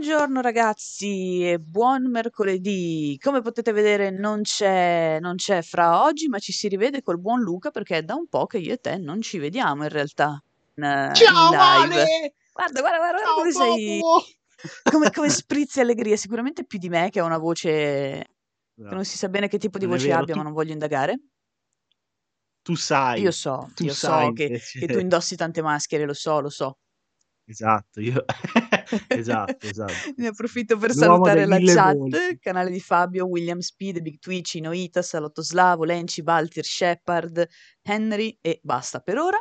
Buongiorno ragazzi e buon mercoledì. Come potete vedere non c'è, non c'è Fra oggi, ma ci si rivede col buon Luca perché è da un po' che io e te non ci vediamo in realtà in, in Ciao live. Ale! Guarda, guarda, guarda, Ciao come sei, come, come sprizzi allegria, sicuramente più di me che ha una voce che non si sa bene che tipo di Non voce abbia, ma tu, non voglio indagare. tu sai, Io so, tu io sai so che, che tu indossi tante maschere, lo so, lo so. Esatto, io... esatto, esatto. Ne approfitto per L'uomo salutare la chat, volti. canale di Fabio, William Speed, Big Twitch, Inoita, Salotto Slavo, Lenci, Baltir, Shepard, Henry e basta per ora.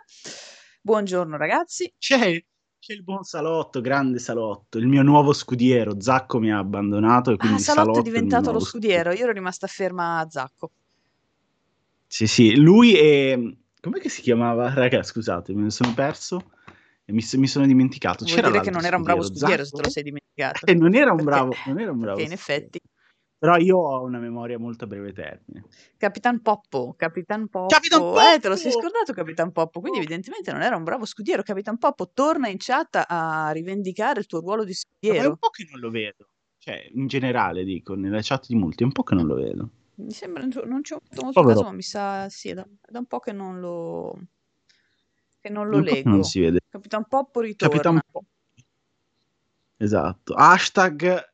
Buongiorno ragazzi. C'è, c'è il buon Salotto, grande Salotto, il mio nuovo scudiero. Zacco mi ha abbandonato e Ah, quindi Salotto è Salotto è diventato lo nuovo scudiero, scudiero. io ero rimasta ferma a Zacco. Sì, sì, lui è... Com'è che si chiamava? Raga, scusate, me ne sono perso mi, mi sono dimenticato. Vuol C'era dire che non era un bravo scudiero, scudiero se te lo sei dimenticato. E non era un Perché, bravo, non era un bravo perché in scudiero. effetti Però io ho una memoria molto a breve termine. Capitan Poppo, Capitan Capitan Poppo, eh, te lo sei Poppo! scordato Capitan Poppo, quindi evidentemente non era un bravo scudiero. Capitan Poppo, torna in chat a rivendicare il tuo ruolo di Ma è un scudiero. po' che non lo vedo. Cioè, in generale, dico, nella chat di molti, è un po' che non lo vedo. Mi sembra, non ci ho fatto molto Povero. caso, ma mi sa, sì, è da, da un po' che non lo, che non lo che non leggo. si vede. Capitan Poppo Capitan ritorna. Poppo. Esatto. Hashtag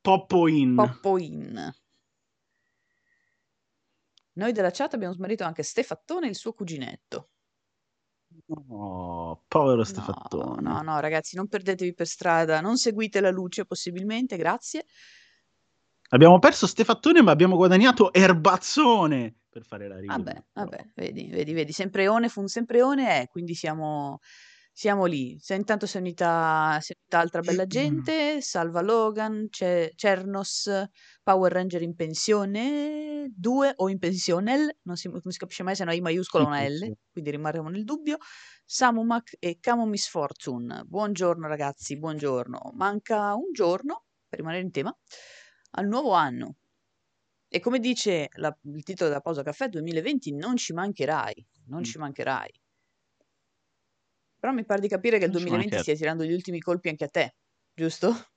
Poppo in. Poppo in. Noi della chat abbiamo smarrito anche Stefattone e il suo cuginetto. Oh, povero No, Stefattone. no, no, ragazzi, non perdetevi per strada, non seguite la luce possibilmente, grazie. Abbiamo perso Stefattone, ma abbiamo guadagnato Erbazzone per fare la rima. Vabbè, vabbè, vedi, vedi, vedi, Sempreone fu un Sempreone, eh, quindi siamo, siamo lì. Se intanto si è unita, si è unita altra bella gente, Salva Logan, c'è Cernos, Power Ranger in pensione, due o in pensionel, non si, non si capisce mai se è una I maiuscola o una L, quindi rimarremo nel dubbio. Samumac e Camo Miss Fortune. Buongiorno ragazzi, buongiorno. Manca un giorno, per rimanere in tema, al nuovo anno. E come dice la- il titolo della pausa caffè 2020, non ci mancherai, non Mm. ci mancherai. Però mi pare di capire che il Non ci 2020 mancherà. stia tirando gli ultimi colpi anche a te, giusto?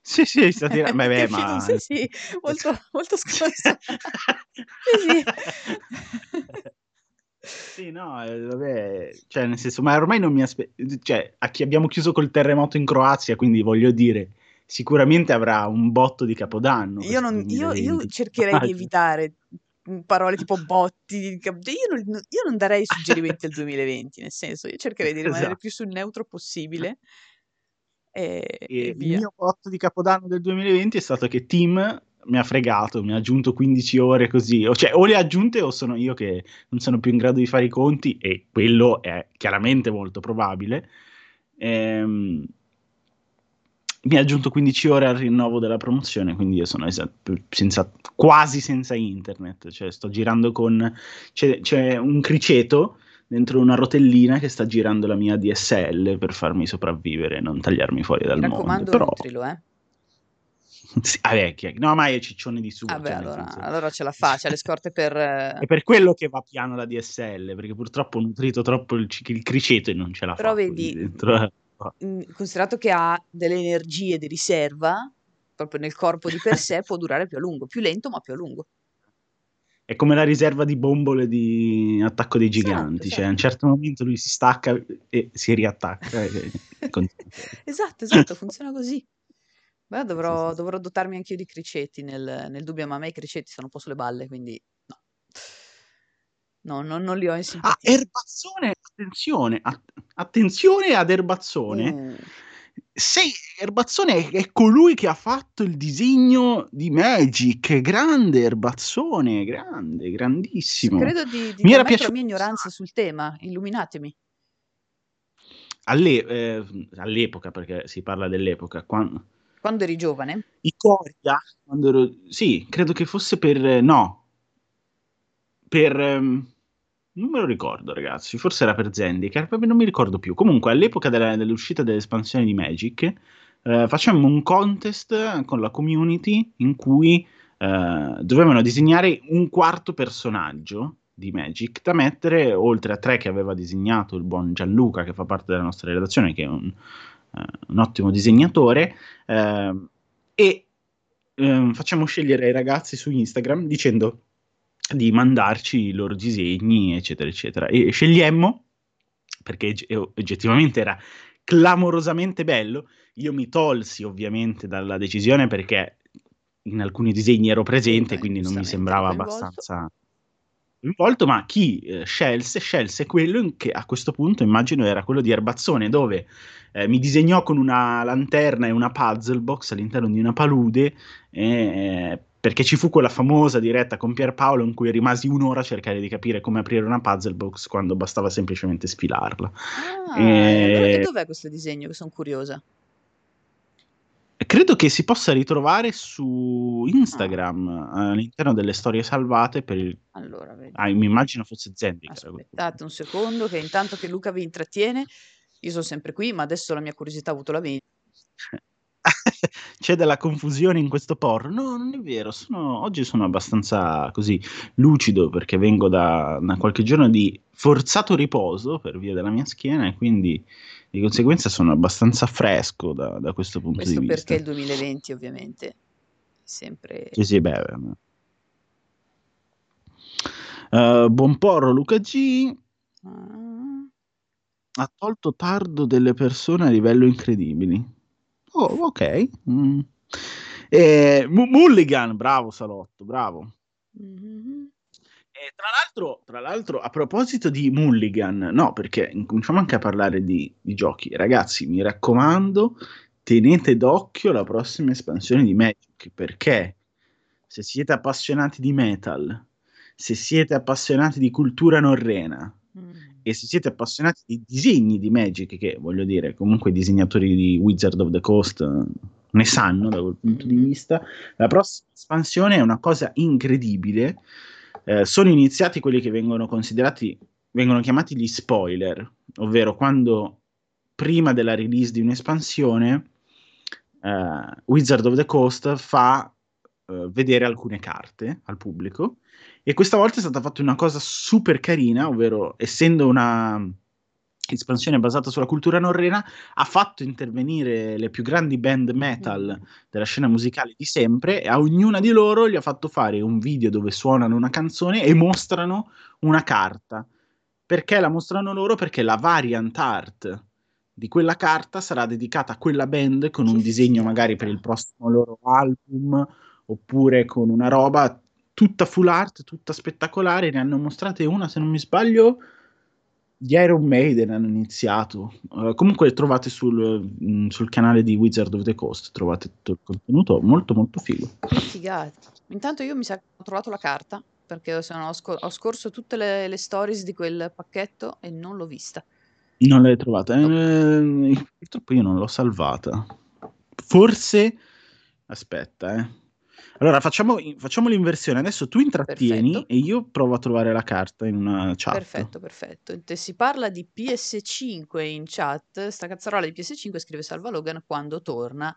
Sì, sì, sta tirando. Beh, beh, ma. Sì, sì, molto, molto sconsato. Sì, sì. Sì, no, eh, vabbè, cioè, nel senso, ma ormai non mi aspetto, cioè, a chi abbiamo chiuso col terremoto in Croazia, quindi voglio dire, sicuramente avrà un botto di Capodanno Io, non, io, io 2020. cercherei di evitare parole tipo botti. Io non, io non darei suggerimenti al 2020, nel senso, io cercherei di rimanere Esatto. più sul neutro possibile e, E e il mio botto di Capodanno del 2020 è stato che Tim mi ha fregato, mi ha aggiunto 15 ore così, o, cioè, o le ha aggiunte o sono io che non sono più in grado di fare i conti, e quello è chiaramente molto probabile. Ehm, mi ha aggiunto 15 ore al rinnovo della promozione, quindi io sono senza- quasi senza internet, cioè sto girando con... c'è, c'è un criceto dentro una rotellina che sta girando la mia DSL per farmi sopravvivere e non tagliarmi fuori dal Mi mondo, raccomando, però... nutrilo, eh. Sì, chi è- no, ma è ciccione di su, Vabbè, cioè, nel allora, senso... allora ce la fa, c'ha le scorte per... È per quello che va piano la DSL, perché purtroppo ho nutrito troppo il, il criceto e non ce la Però fa così vedi, dentro. Mm, considerato che ha delle energie di riserva, proprio nel corpo di per sé, può durare più a lungo, più lento ma più a lungo. È come la riserva di bombole di Attacco dei Esatto, Giganti, cioè a un esatto. certo momento lui si stacca e si riattacca e e. Esatto, esatto, funziona così. Beh, dovrò, sì, sì. dovrò dotarmi anch'io di criceti nel, nel dubbio, ma a me i criceti sono un po' sulle balle, quindi no. No, non, li ho in Ah. Erbazzone, attenzione, att- attenzione ad Erbazzone. Uh, Sei, Erbazzone è, è colui che ha fatto il disegno di Magic, grande Erbazzone, grande, grandissimo. credo di, di Mi era ammetto la mia ignoranza sul tema, illuminatemi. Alle- eh, all'epoca, perché si parla dell'epoca, quando, Quando eri giovane? Ikoria, quando ero, sì, credo che fosse per, eh, no, per, ehm, non me lo ricordo ragazzi, forse era per Zendikar, proprio non mi ricordo più. Comunque all'epoca della- dell'uscita dell'espansione di Magic eh, facemmo un contest con la community in cui eh, dovevano disegnare un quarto personaggio di Magic da mettere oltre a tre che aveva disegnato il buon Gianluca che fa parte della nostra redazione che è un un ottimo disegnatore, ehm, e ehm, facciamo scegliere ai ragazzi su Instagram dicendo di mandarci i loro disegni, eccetera, eccetera. E scegliemmo, perché oggettivamente era clamorosamente bello, io mi tolsi ovviamente dalla decisione perché in alcuni disegni ero presente, quindi non mi sembrava abbastanza coinvolto, ma chi eh, scelse, scelse quello che a questo punto immagino era quello di Erbazzone, dove eh, mi disegnò con una lanterna e una puzzle box all'interno di una palude, eh, perché ci fu quella famosa diretta con Pierpaolo in cui rimasi un'ora a cercare di capire come aprire una puzzle box quando bastava semplicemente sfilarla. Ah, e... dov'è questo disegno? Che sono curiosa. Credo che si possa ritrovare su Instagram ah. all'interno delle storie salvate per il... Allora, ah, mi immagino fosse Zendika. Aspettate un secondo che intanto che Luca vi intrattiene, io sono sempre qui, ma adesso la mia curiosità ha avuto la mente. C'è della confusione in questo porro? No, non è vero. Sono, oggi sono abbastanza così lucido perché vengo da, da qualche giorno di forzato riposo per via della mia schiena e quindi di conseguenza sono abbastanza fresco da, da questo punto questo di vista. Questo perché il 2020 ovviamente sempre... Sì, sì, beh. Uh, buon porro Luca G. Uh. Ha tolto tardo delle persone a livello incredibili. Oh, ok. Mm. Eh, Mulligan, bravo Salotto, bravo. Mm-hmm. E tra l'altro, tra l'altro, a proposito di Mulligan, no, perché cominciamo anche a parlare di, di, giochi. Ragazzi, mi raccomando, tenete d'occhio la prossima espansione di Magic, perché se siete appassionati di metal, se siete appassionati di cultura norrena mm. E se siete appassionati di disegni di Magic, che voglio dire, comunque i disegnatori di Wizard of the Coast ne sanno da quel punto di mm. vista, la prossima espansione è una cosa incredibile eh, sono iniziati quelli che vengono considerati, vengono chiamati gli spoiler, ovvero quando prima della release di un'espansione eh, Wizard of the Coast fa eh, vedere alcune carte al pubblico e questa volta è stata fatta una cosa super carina, ovvero essendo una espansione basata sulla cultura norrena, ha fatto intervenire le più grandi band metal della scena musicale di sempre e a ognuna di loro gli ha fatto fare un video dove suonano una canzone e mostrano una carta. Perché la mostrano loro? Perché la variant art di quella carta sarà dedicata a quella band con un disegno magari per il prossimo loro album oppure con una roba tutta full art, tutta spettacolare. Ne hanno mostrate una, se non mi sbaglio, gli Iron Maiden hanno iniziato. Uh, comunque trovate sul, mm, sul, canale di Wizard of the Coast, trovate tutto il contenuto molto molto figo. Figati. Intanto io mi sa che ho trovato la carta, perché ho, scor- ho scorso tutte le, le, stories di quel pacchetto e non l'ho vista. Non l'hai trovata? Eh, purtroppo io non l'ho salvata. Forse... Aspetta, eh. Allora facciamo, facciamo, l'inversione. Adesso tu intrattieni perfetto. e io provo a trovare la carta in una chat. Perfetto, perfetto. Si parla di PS5 in chat. Sta cazzarola di PS5 scrive Salva Logan quando torna.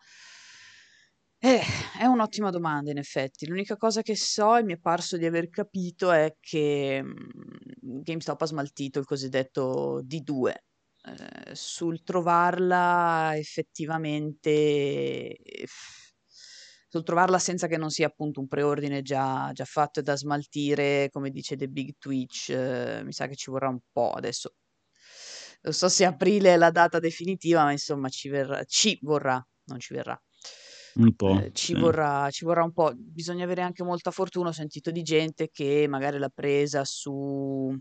Eh, è un'ottima domanda in effetti. L'unica cosa che so e mi è parso di aver capito è che mh, GameStop ha smaltito il cosiddetto D2. Eh, sul trovarla effettivamente trovarla senza che non sia appunto un preordine già, già fatto e da smaltire, come dice The Big Twitch, eh, mi sa che ci vorrà un po' adesso. Non so se aprile è la data definitiva, ma insomma ci, verrà, ci vorrà, non ci verrà. Un po'. Eh, ci, sì. vorrà, ci vorrà un po'. Bisogna avere anche molta fortuna. Ho sentito di gente che magari l'ha presa su.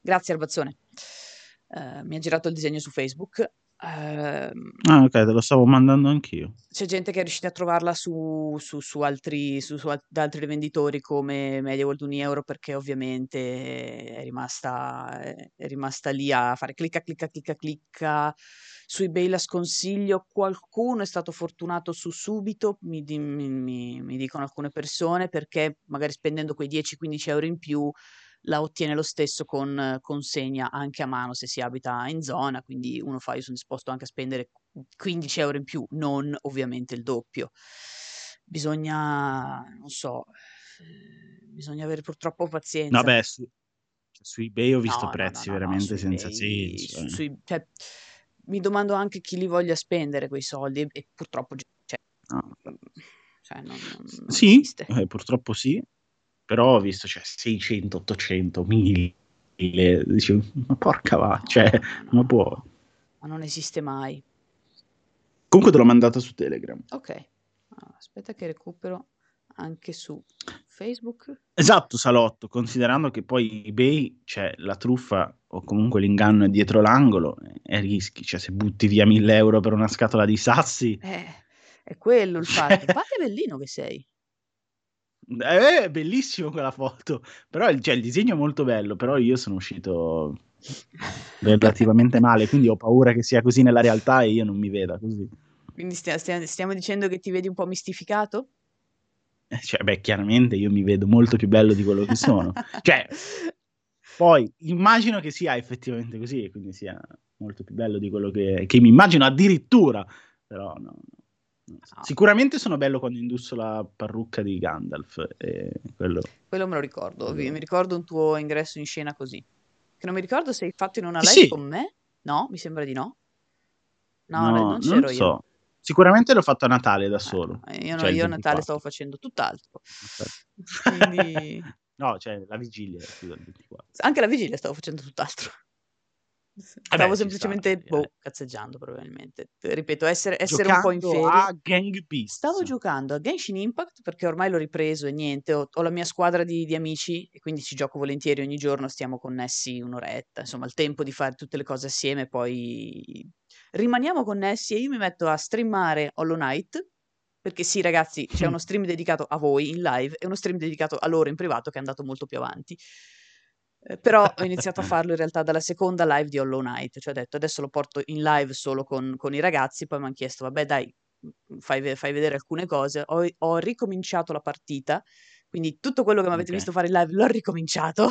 Grazie, Arbazzone. Uh, mi ha girato il disegno su Facebook Ehm, ah, ok, te lo stavo mandando anch'io. C'è gente che è riuscita a trovarla su, su, su altri, su, su da altri rivenditori come MediaWorld 1 euro perché ovviamente è rimasta, è rimasta lì a fare clicca, clicca, clicca, clicca. Su eBay la sconsiglio, qualcuno è stato fortunato su subito, mi, mi, mi, mi dicono alcune persone, perché magari spendendo quei 10-15 euro in più la ottiene lo stesso con consegna anche a mano se si abita in zona, quindi uno fa, io sono disposto anche a spendere 15 euro in più, non ovviamente il doppio. Bisogna, non so, bisogna avere purtroppo pazienza. Vabbè, su, su eBay ho visto no, prezzi no, no, veramente senza eBay, senso. Su, eh. su, cioè, mi domando anche chi li voglia spendere quei soldi e, purtroppo cioè, No. cioè, non, non- Sì, eh, purtroppo sì, però ho visto, cioè, 600, 800, 1000, dici, ma porca va, cioè, no, può. ma non esiste mai. Comunque te l'ho mandata su Telegram. Ok, aspetta che recupero anche su Facebook. Esatto, salotto, considerando che poi eBay, cioè, la truffa o comunque l'inganno è dietro l'angolo, e rischi, cioè, se butti via 1000 euro per una scatola di sassi, Eh, è quello il cioè, fatto. Ma che bellino che sei. Eh, è bellissimo quella foto, però il, cioè, il disegno è molto bello, però io sono uscito relativamente male, quindi ho paura che sia così nella realtà e io non mi veda così. Quindi stia- stia- stiamo dicendo che ti vedi un po' mistificato? Eh, Cioè, beh, chiaramente io mi vedo molto più bello di quello che sono. Cioè, poi immagino che sia effettivamente così, e quindi sia molto più bello di quello che, che mi immagino addirittura. Però no, no. No. Sicuramente sono bello quando indosso la parrucca di Gandalf. E quello... Quello me lo ricordo, quello- mi ricordo un tuo ingresso in scena così. Che non mi ricordo se hai fatto in una Eh live sì. con me? No, mi sembra di no. No, No, no, non non c'ero lo io. so. Sicuramente l'ho fatto a Natale da Eh, solo. io no, Cioè io a Natale 24. stavo facendo tutt'altro. Quindi no, cioè la vigilia, scusa, il 24. anche la vigilia stavo facendo tutt'altro. Stavo Vabbè, semplicemente sta, boh, eh. cazzeggiando probabilmente. Ripeto, essere, essere un po' in Giocando ferie. a Gang Beasts. Stavo giocando a Genshin Impact perché ormai l'ho ripreso e niente, ho, ho la mia squadra di, di amici e quindi ci gioco volentieri ogni giorno, stiamo connessi un'oretta, insomma il tempo di fare tutte le cose assieme, poi rimaniamo connessi e io mi metto a streamare Hollow Knight, perché sì ragazzi c'è uno stream dedicato a voi in live e uno stream dedicato a loro in privato che è andato molto più avanti. Eh, Però ho iniziato a farlo in realtà dalla seconda live di Hollow Knight, cioè ho detto adesso lo porto in live solo con, con i ragazzi, poi mi hanno chiesto vabbè dai, fai, fai vedere alcune cose, ho, ho ricominciato la partita, quindi tutto quello che mi avete Ok. visto fare in live l'ho ricominciato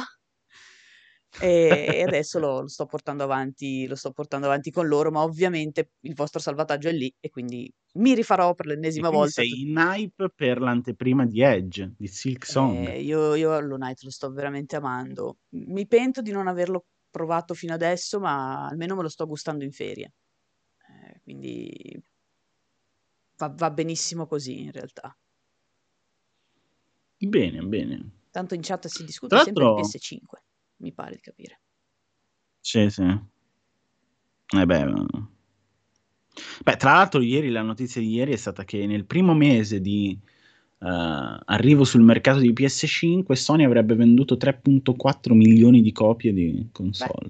e, adesso lo, lo sto portando avanti, lo sto portando avanti con loro, ma ovviamente il vostro salvataggio è lì e quindi mi rifarò per l'ennesima volta. sei in hype per l'anteprima di Edge, di Silk Song. Eh, io, io Hollow Knight lo sto veramente amando. Mi pento di non averlo provato fino adesso, ma almeno me lo sto gustando in ferie. Eh, quindi va, va benissimo così in realtà. Bene, bene. Tanto in chat si discute Tra sempre di l'altro, PS5, mi pare di capire. sì, sì. Eh beh, eh. Beh, tra l'altro ieri la notizia di ieri è stata che nel primo mese di eh, arrivo sul mercato di PS5 Sony avrebbe venduto 3.4 milioni di copie di Beh, console.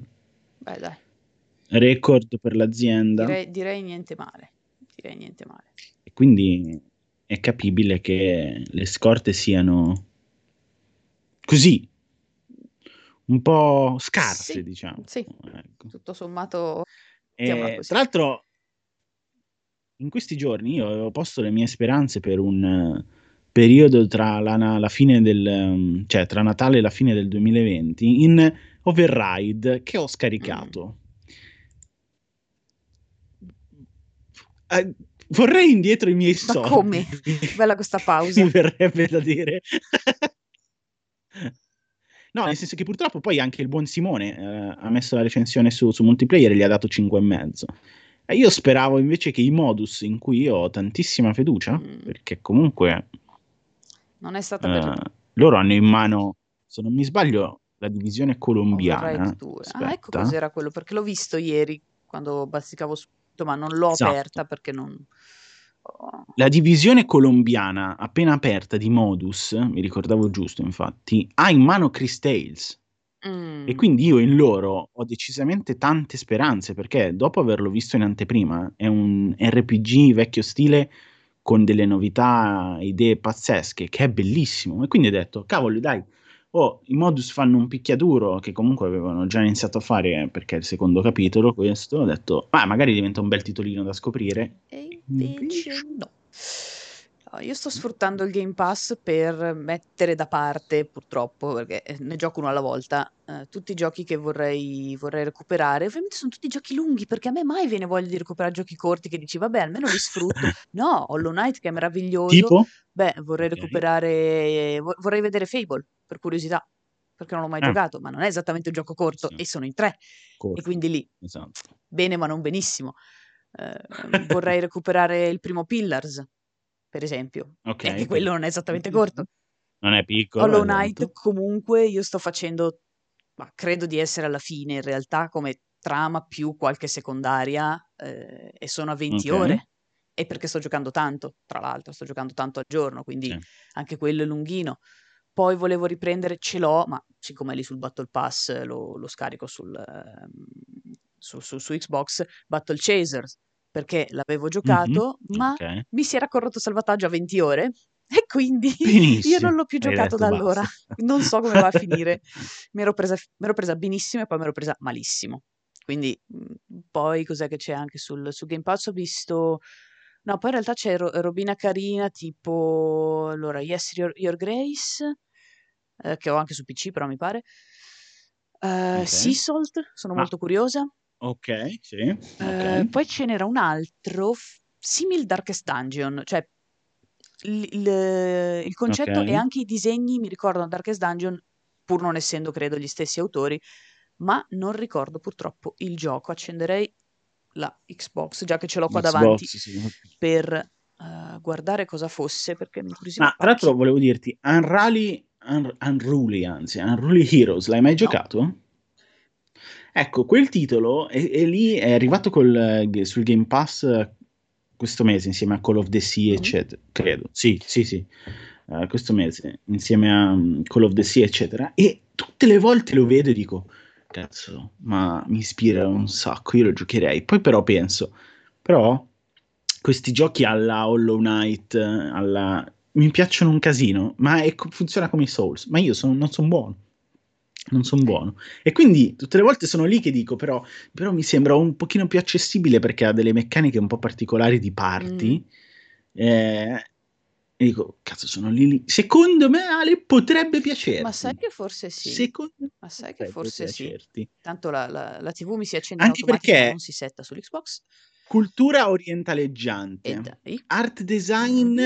beh dai, Record per l'azienda. direi, direi niente male. Direi niente male. E quindi è capibile che le scorte siano così, un po' scarse, Sì, diciamo. sì, Ecco. tutto sommato E, così. tra l'altro, in questi giorni io avevo posto le mie speranze per un eh, periodo tra la, la fine del, ehm, cioè tra Natale e la fine del 2020 in Override che ho Mm. scaricato. Eh, vorrei indietro i miei Ma soldi. come? Bella questa Mi pausa. verrebbe da dire. No, nel senso che purtroppo poi anche il buon Simone eh, ha messo la recensione su, su multiplayer e gli ha dato 5,5. E io speravo invece che i modus in cui io ho tantissima fiducia, Mm, perché comunque non è stata per eh, loro hanno in mano, se non mi sbaglio, la divisione colombiana. 2. Ah, ecco cos'era quello, perché l'ho visto ieri quando bazzicavo su, ma non l'ho Esatto. aperta perché non... La divisione colombiana appena aperta di Modus, mi ricordavo giusto infatti, ha in mano Chris Tales. E mm, quindi io in loro ho decisamente tante speranze perché dopo averlo visto in anteprima è un RPG vecchio stile con delle novità, idee pazzesche che è bellissimo. E quindi ho detto, cavolo, dai, oh, i modus fanno un picchiaduro che comunque avevano già iniziato a fare perché è il secondo capitolo questo. Ho detto, ma magari diventa un bel titolino da scoprire. E Invece- no. No, Io sto sfruttando il Game Pass per mettere da parte, purtroppo, perché eh, ne gioco uno alla volta, eh, tutti i giochi che vorrei, vorrei recuperare. Ovviamente sono tutti giochi lunghi, perché a me mai viene voglia di recuperare giochi corti che dici, vabbè, almeno li sfrutto. No, Hollow Knight che è meraviglioso. Tipo? Beh, vorrei recuperare, vo- vorrei vedere Fable, per curiosità, perché non l'ho mai Eh. giocato, ma non è esattamente un gioco corto Sì. e sono in tre. Corto, E quindi lì, esatto. bene ma non benissimo. Eh, vorrei recuperare il primo Pillars, per esempio. Ok. E quello non è esattamente corto. Non è piccolo. Hollow Knight comunque io sto facendo, ma credo di essere alla fine in realtà come trama più qualche secondaria eh, e sono a 20 Ok. ore. E perché sto giocando tanto, tra l'altro, sto giocando tanto al giorno, quindi Sì. anche quello è lunghino. Poi volevo riprendere, ce l'ho, ma siccome è lì sul Battle Pass lo, lo scarico sul, ehm, su, su- su Xbox, Battle Chasers, perché l'avevo giocato, ma Ok. mi si era corrotto salvataggio a 20 ore e quindi io Benissimo. non l'ho più giocato detto da allora. Non so come va a finire. Mi ero presa, mi ero presa benissimo e poi mi ero presa malissimo. Quindi poi cos'è che c'è anche sul, su Game Pass? Ho visto... No, poi in realtà c'è ro- robina carina tipo... Allora, Yes, Your, Your Grace, eh, che ho anche su PC però mi pare. Eh, Ok. Sea Salt, sono Ma- molto curiosa. Ok, sì. Eh, Ok. poi ce n'era un altro, f- simil Darkest Dungeon, cioè il, il- il concetto Ok. e anche i disegni mi ricordano Darkest Dungeon, pur non essendo credo gli stessi autori, ma non ricordo purtroppo il gioco. Accenderei la Xbox, già che ce l'ho qua davanti, Xbox, sì. per eh, guardare cosa fosse, perché mi incuriosiva Ma tra l'altro volevo dirti, Unruly, Un- Unruly, anzi, Unruly Heroes, l'hai mai No, giocato? Ecco, quel titolo è, è lì, è arrivato col, eh, sul Game Pass eh, questo mese insieme a Call of the Sea, Mhm. eccetera. Credo, sì, sì, sì. Eh, questo mese insieme a um, Call of the Sea, eccetera. E tutte le volte lo vedo e dico, cazzo, ma mi ispira un sacco, io lo giocherei. Poi però penso, però questi giochi alla Hollow Knight, alla... mi piacciono un casino, ma è- funziona come i Souls, ma io sono- non sono buono. Non sono buono. E quindi tutte le volte sono lì che dico, però, però mi sembra un pochino più accessibile perché ha delle meccaniche un po' particolari di party. Mhm. Eh, e dico, cazzo, sono lì lì. Secondo me, Ale, potrebbe piacerti. Ma sai che forse sì, Secondo me ma sai che forse sì. piacerti. Tanto la, la- la TV mi si accende Anche perché non si setta sull'Xbox. cultura orientaleggiante, art design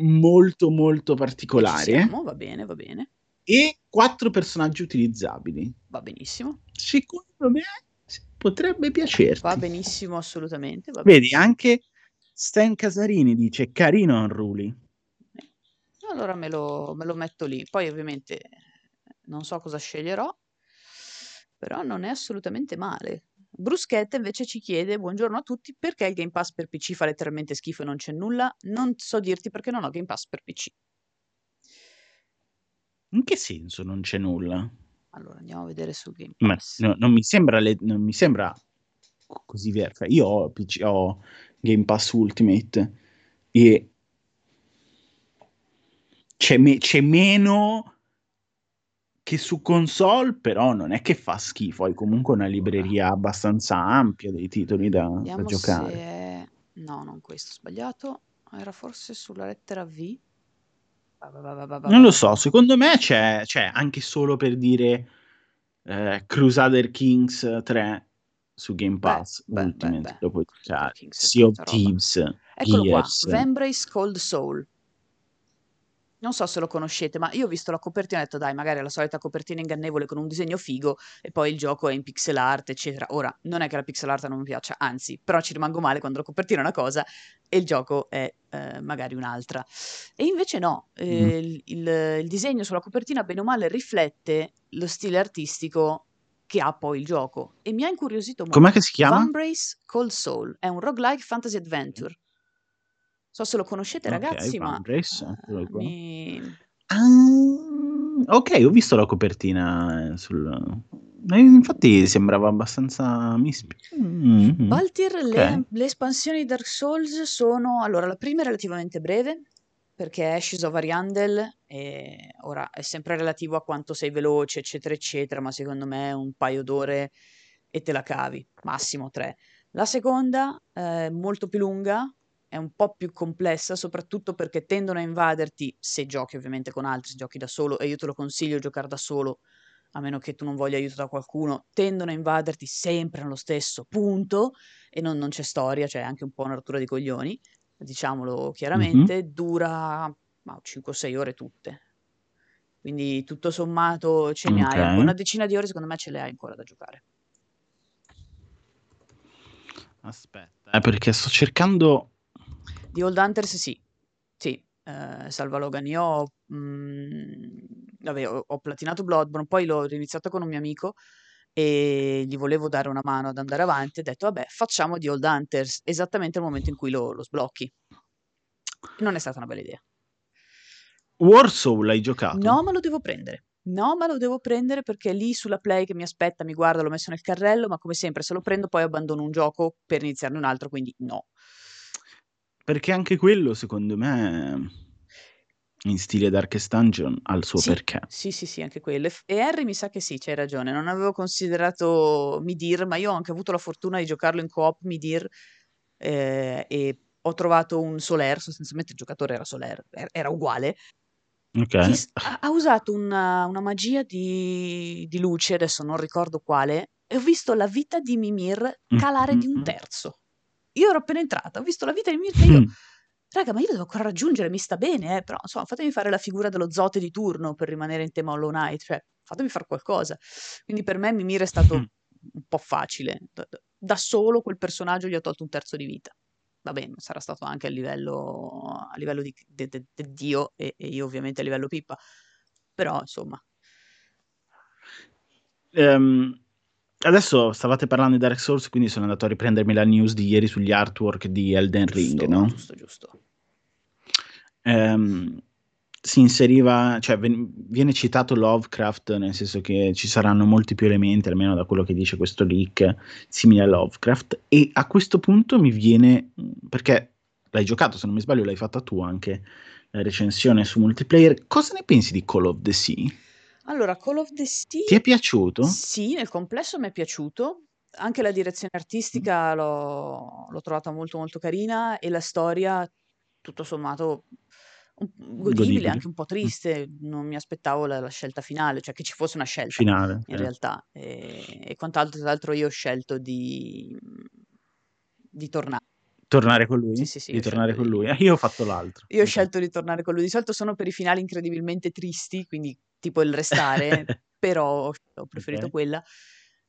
molto molto particolare siamo, va bene, va bene, e quattro personaggi utilizzabili. va benissimo, Secondo me potrebbe piacerti. va benissimo assolutamente, va Vedi, benissimo. anche Stan Casarini dice carino Unruly. Allora me lo, me lo metto lì. Poi ovviamente non so cosa sceglierò, però non è assolutamente male. Bruschetta invece ci chiede, buongiorno a tutti, perché il Game Pass per PC fa letteralmente schifo e non c'è nulla? Non so dirti perché non ho Game Pass per PC. In che senso non c'è nulla? Allora andiamo a vedere su Game Ma Pass. no, non mi sembra, le- non mi sembra co- così vero. Cioè, io ho, PC ho Game Pass Ultimate e c'è, me- c'è meno che su console, però non è che fa schifo. Hai comunque una libreria abbastanza ampia dei titoli da, da giocare. è... No, non questo, ho sbagliato. Era forse sulla lettera V. Va, va, va, va, va, va, Non lo so, secondo me c'è, c'è anche solo per dire eh, Crusader Kings 3 su Game Beh, Pass beh, beh, Ultimate, beh. lo puoi Crusader giocare. Kings è Sea of. Thieves, Eccolo qua, Gears. Vembrace Cold Soul. Non so se lo conoscete, ma io ho visto la copertina e ho detto dai, magari è la solita copertina ingannevole con un disegno figo e poi il gioco è in pixel art, eccetera. Ora, non è che la pixel art non mi piaccia, anzi, però ci rimango male quando la copertina è una cosa e il gioco è eh, magari un'altra. E invece no, eh, il, il- il disegno sulla copertina bene o male riflette lo stile artistico che ha poi il gioco e mi ha incuriosito Com'è molto. che si chiama? Vambrace Cold Soul è un roguelike fantasy adventure. So se lo conoscete Ok, ragazzi, ma eh, mi... Ah, ok, ho visto la copertina eh, sul... eh, Infatti sembrava abbastanza... mi ispi- Mm, Baltir, ok. le, le espansioni di Dark Souls sono... Allora, la prima è relativamente breve, perché è Ashes of Ariandel, e ora è sempre relativo a quanto sei veloce, eccetera, eccetera, ma secondo me un paio d'ore e te la cavi, massimo tre. La seconda è molto più lunga, è un po' più complessa, soprattutto perché tendono a invaderti, se giochi ovviamente con altri, se giochi da solo, e io te lo consiglio giocare da solo, a meno che tu non voglia aiuto da qualcuno, tendono a invaderti sempre nello stesso punto e non, non c'è storia, c'è anche un po' una rottura di coglioni, diciamolo chiaramente, dura ma, 5-6 ore tutte. Quindi tutto sommato ce ne hai, Ok. una decina di ore secondo me ce le hai ancora da giocare. Aspetta, eh, perché sto cercando... Di Old Hunters sì, sì, eh, Salva Logan. Io ho, mm, vabbè, ho, ho platinato Bloodborne, poi l'ho riniziato con un mio amico e gli volevo dare una mano ad andare avanti. Ho detto, vabbè, facciamo di Old Hunters esattamente al momento in cui lo, lo sblocchi. Non è stata una bella idea. Warsoul hai giocato? No, ma lo devo prendere. No, ma lo devo prendere perché lì sulla Play che mi aspetta, mi guarda, l'ho messo nel carrello, ma come sempre se lo prendo poi abbandono un gioco per iniziarne un altro, quindi no. Perché anche quello, secondo me, in stile Darkest Dungeon, ha il suo Sì, perché. sì, sì, sì, anche quello. E Harry mi sa che sì, c'hai ragione. Non avevo considerato Midir, ma io ho anche avuto la fortuna di giocarlo in coop Midir eh, e ho trovato un Soler, sostanzialmente il giocatore era Soler, er- era uguale, Ok. che s- ha, ha usato una, una magia di, di luce, adesso non ricordo quale, e ho visto la vita di Mimir calare di un Mhm. terzo. Io ero appena entrata, ho visto la vita di Mimir e io, Mm. raga, ma io devo ancora raggiungere, mi sta bene, eh, però insomma, fatemi fare la figura dello zote di turno per rimanere in tema Hollow Knight, cioè fatemi fare qualcosa. Quindi per me Mimir è stato Mm. un po' facile. Da, solo quel personaggio gli ho tolto un terzo di vita. Va bene, sarà stato anche a livello, a livello di, de- de- de Dio e, e io ovviamente a livello Pippa. Però, insomma, Ehm, adesso stavate parlando di Dark Souls, quindi sono andato a riprendermi la news di ieri sugli artwork di Elden Ring, giusto, no? giusto, giusto. Ehm, si inseriva, cioè ven- viene citato Lovecraft, nel senso che ci saranno molti più elementi, almeno da quello che dice questo leak, simili a Lovecraft. E a questo punto mi viene, perché l'hai giocato, se non mi sbaglio, l'hai fatta tu anche la recensione su multiplayer. Cosa ne pensi di Call of the Sea? Allora, Call of the Sea, Ti è piaciuto? sì, nel complesso mi è piaciuto. Anche la direzione Mm. artistica l'ho, l'ho trovata molto molto carina e la storia, tutto sommato, godibile, Godibile. anche un po' Mm. triste. Non mi aspettavo la, la scelta finale, cioè che ci fosse una scelta Finale. in eh. realtà. E, e quant'altro, tra l'altro, io ho scelto di, di tornare. Tornare con lui? Sì, sì, sì, Di tornare con lui? Eh, Io ho fatto l'altro. Io ho scelto di tornare con lui. Di solito sono per i finali incredibilmente tristi, quindi tipo il restare, però ho preferito Ok. quella.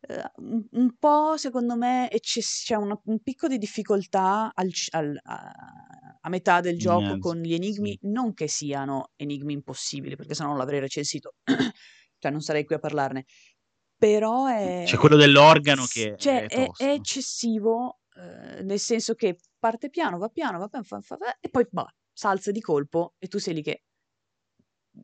Eh, un, un po', secondo me, eccess- c'è una- un picco di difficoltà al al- a, a metà del gioco mezzo, con gli enigmi, sì. non che siano enigmi impossibili, perché sennò non l'avrei recensito, cioè non sarei qui a parlarne. Però è, C'è quello dell'organo che cioè, è è, è eccessivo, eh, nel senso che parte piano, va piano, va piano, fa- fa- fa- e poi bah, salza di colpo e tu sei lì che...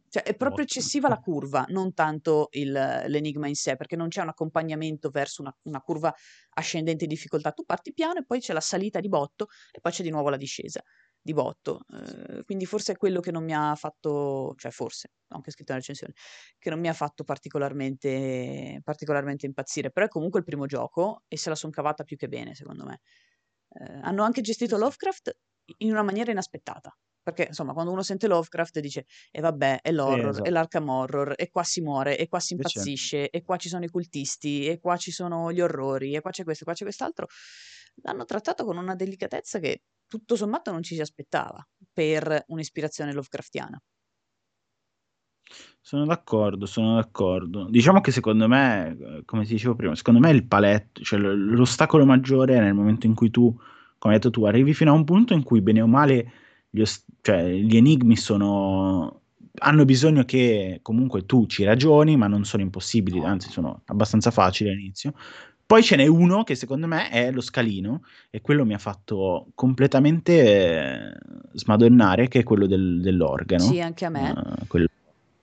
Cioè, è proprio eccessiva la curva, non tanto il- l'enigma in sé, perché non c'è un accompagnamento verso una, una curva ascendente di difficoltà. Tu parti piano e poi c'è la salita di botto e poi c'è di nuovo la discesa di botto. Eh, quindi forse è quello che non mi ha fatto, cioè forse, ho anche scritto nella recensione, che non mi ha fatto particolarmente, particolarmente impazzire. Però è comunque il primo gioco e se la son cavata più che bene, secondo me. Eh, hanno anche gestito. Lovecraft in una maniera inaspettata. Perché insomma, quando uno sente Lovecraft dice, e vabbè, è l'horror, è esatto. l'Arkham Horror, e qua si muore, e qua si impazzisce, e qua ci sono i cultisti, e qua ci sono gli orrori, e qua c'è questo, e qua c'è quest'altro. L'hanno trattato con una delicatezza che tutto sommato non ci si aspettava per un'ispirazione Lovecraftiana. sono d'accordo, sono d'accordo. Diciamo che secondo me, eh, come ti dicevo prima, secondo me il paletto, cioè l'ostacolo maggiore è nel momento in cui tu, come hai detto tu, arrivi fino a un punto in cui bene o male gli, os- cioè, gli enigmi sono hanno bisogno che comunque tu ci ragioni, ma non sono impossibili, anzi sono abbastanza facili all'inizio. Poi ce n'è uno che secondo me è lo scalino e quello mi ha fatto completamente eh, smadonnare, che è quello del- dell'organo, Sì, anche a me. eh, quello,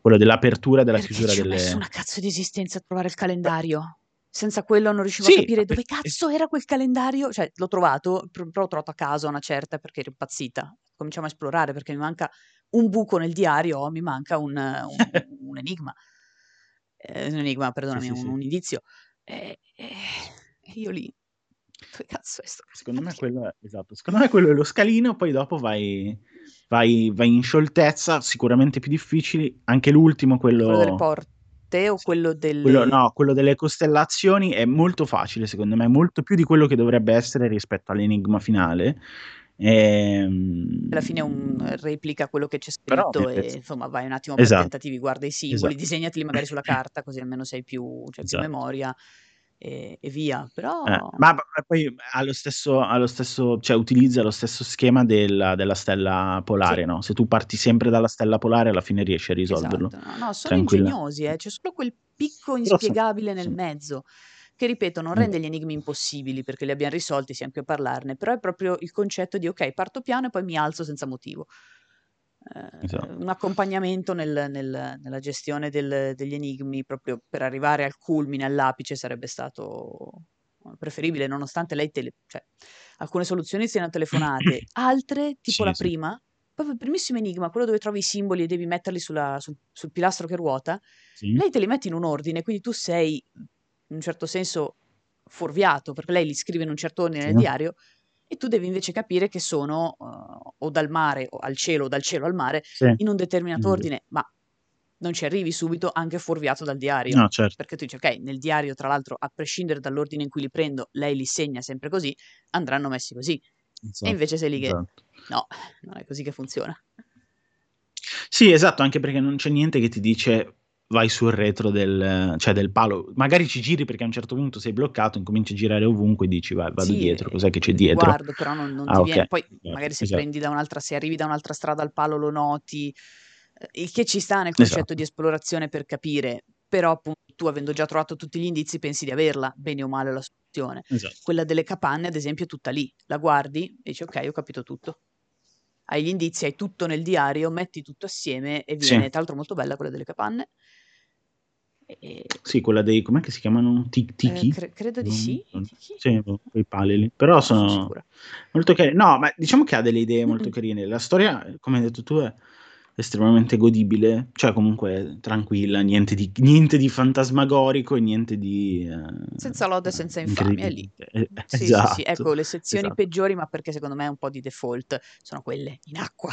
quello dell'apertura e della Perché chiusura ci ho messo delle... una cazzo di esistenza a trovare il calendario. Senza quello non riuscivo a Sì, capire ma dove perché- cazzo era quel calendario. Cioè, l'ho trovato, però l'ho trovato a casa a una certa perché ero impazzita. Cominciamo a esplorare perché mi manca un buco nel diario, mi manca un, un- un enigma. Eh, un enigma, perdonami, sì, un, sì. un indizio. E, e- e io lì, dove cazzo è sto Secondo me quello è, esatto, secondo me quello è lo scalino, poi dopo vai, vai, vai in scioltezza, sicuramente più difficili. Anche l'ultimo, quello... Quello delle porte o Sì. quello delle... Quello, no, quello delle costellazioni è molto facile, secondo me, molto più di quello che dovrebbe essere rispetto all'enigma finale. Ehm, alla fine un, replica quello che c'è Però scritto mi e piace. insomma vai un attimo per Esatto, tentativi, guarda i simboli, esatto. disegnateli magari sulla carta così almeno sei più, più Esatto. memoria e, e via. Eh, Però ma, ma poi ha lo stesso, ha lo stesso, cioè utilizza lo stesso schema della, della stella sì, polare, no? Se tu parti sempre dalla stella polare, alla fine riesci a risolverlo esatto, no, no, sono tranquilla. ingegnosi, eh, c'è solo quel picco inspiegabile nel sì. mezzo che ripeto non Mm. rende gli enigmi impossibili perché li abbiamo risolti, siamo qui a parlarne, però è proprio il concetto di ok, parto piano e poi mi alzo senza motivo. Eh, Esatto. un accompagnamento nel- nel- nella gestione del- degli enigmi proprio per arrivare al culmine, all'apice sarebbe stato preferibile, nonostante lei tele- cioè, alcune soluzioni siano telefonate, altre, tipo Sì, la sì. prima, proprio il primissimo enigma, quello dove trovi i simboli e devi metterli sulla- sul, sul pilastro che ruota, Sì. lei te li mette in un ordine, quindi tu sei in un certo senso fuorviato, perché lei li scrive in un certo ordine nel diario e tu devi invece capire che sono uh, o dal mare o al cielo o dal cielo al mare Sì. in un determinato Mm. ordine, ma non ci arrivi subito anche fuorviato dal diario. No, certo. Perché tu dici, ok, nel diario, tra l'altro, a prescindere dall'ordine in cui li prendo, lei li segna sempre così, andranno messi così. Esatto, E invece sei lì che, esatto. no, non è così che funziona. Sì, esatto, anche perché non c'è niente che ti dice vai sul retro del, cioè del palo. Magari ci giri perché a un certo punto sei bloccato, incominci a girare ovunque e dici vai, vado Sì, dietro, eh, cos'è che c'è dietro? Guardo, però non, non Ah, ti ok. viene. Poi Esatto, magari se esatto. prendi da un'altra, se arrivi da un'altra strada al palo lo noti, eh, il che ci sta nel concetto Esatto. di esplorazione per capire, però appunto tu avendo già trovato tutti gli indizi pensi di averla, bene o male la soluzione. Esatto. Quella delle capanne, ad esempio, è tutta lì. La guardi e dici ok, ho capito tutto. Hai gli indizi, hai tutto nel diario, metti tutto assieme e Sì. viene, tra l'altro molto bella quella delle capanne. E- Sì, quella dei, com'è che si chiamano? Ti- eh, Tiki? cre- credo di Non- sì. non- Tiki? Sì, quei pali lì. Però sono sicura. molto carine. No, ma diciamo che ha delle idee molto Mm-mm. carine. La storia, come hai detto tu, è estremamente godibile, cioè comunque tranquilla, niente di, niente di fantasmagorico e niente di... eh, Senza lode, senza infamia, è lì. Eh, Sì, sì, esatto, sì, ecco le sezioni esatto. peggiori, ma perché secondo me è un po' di default, sono quelle in acqua.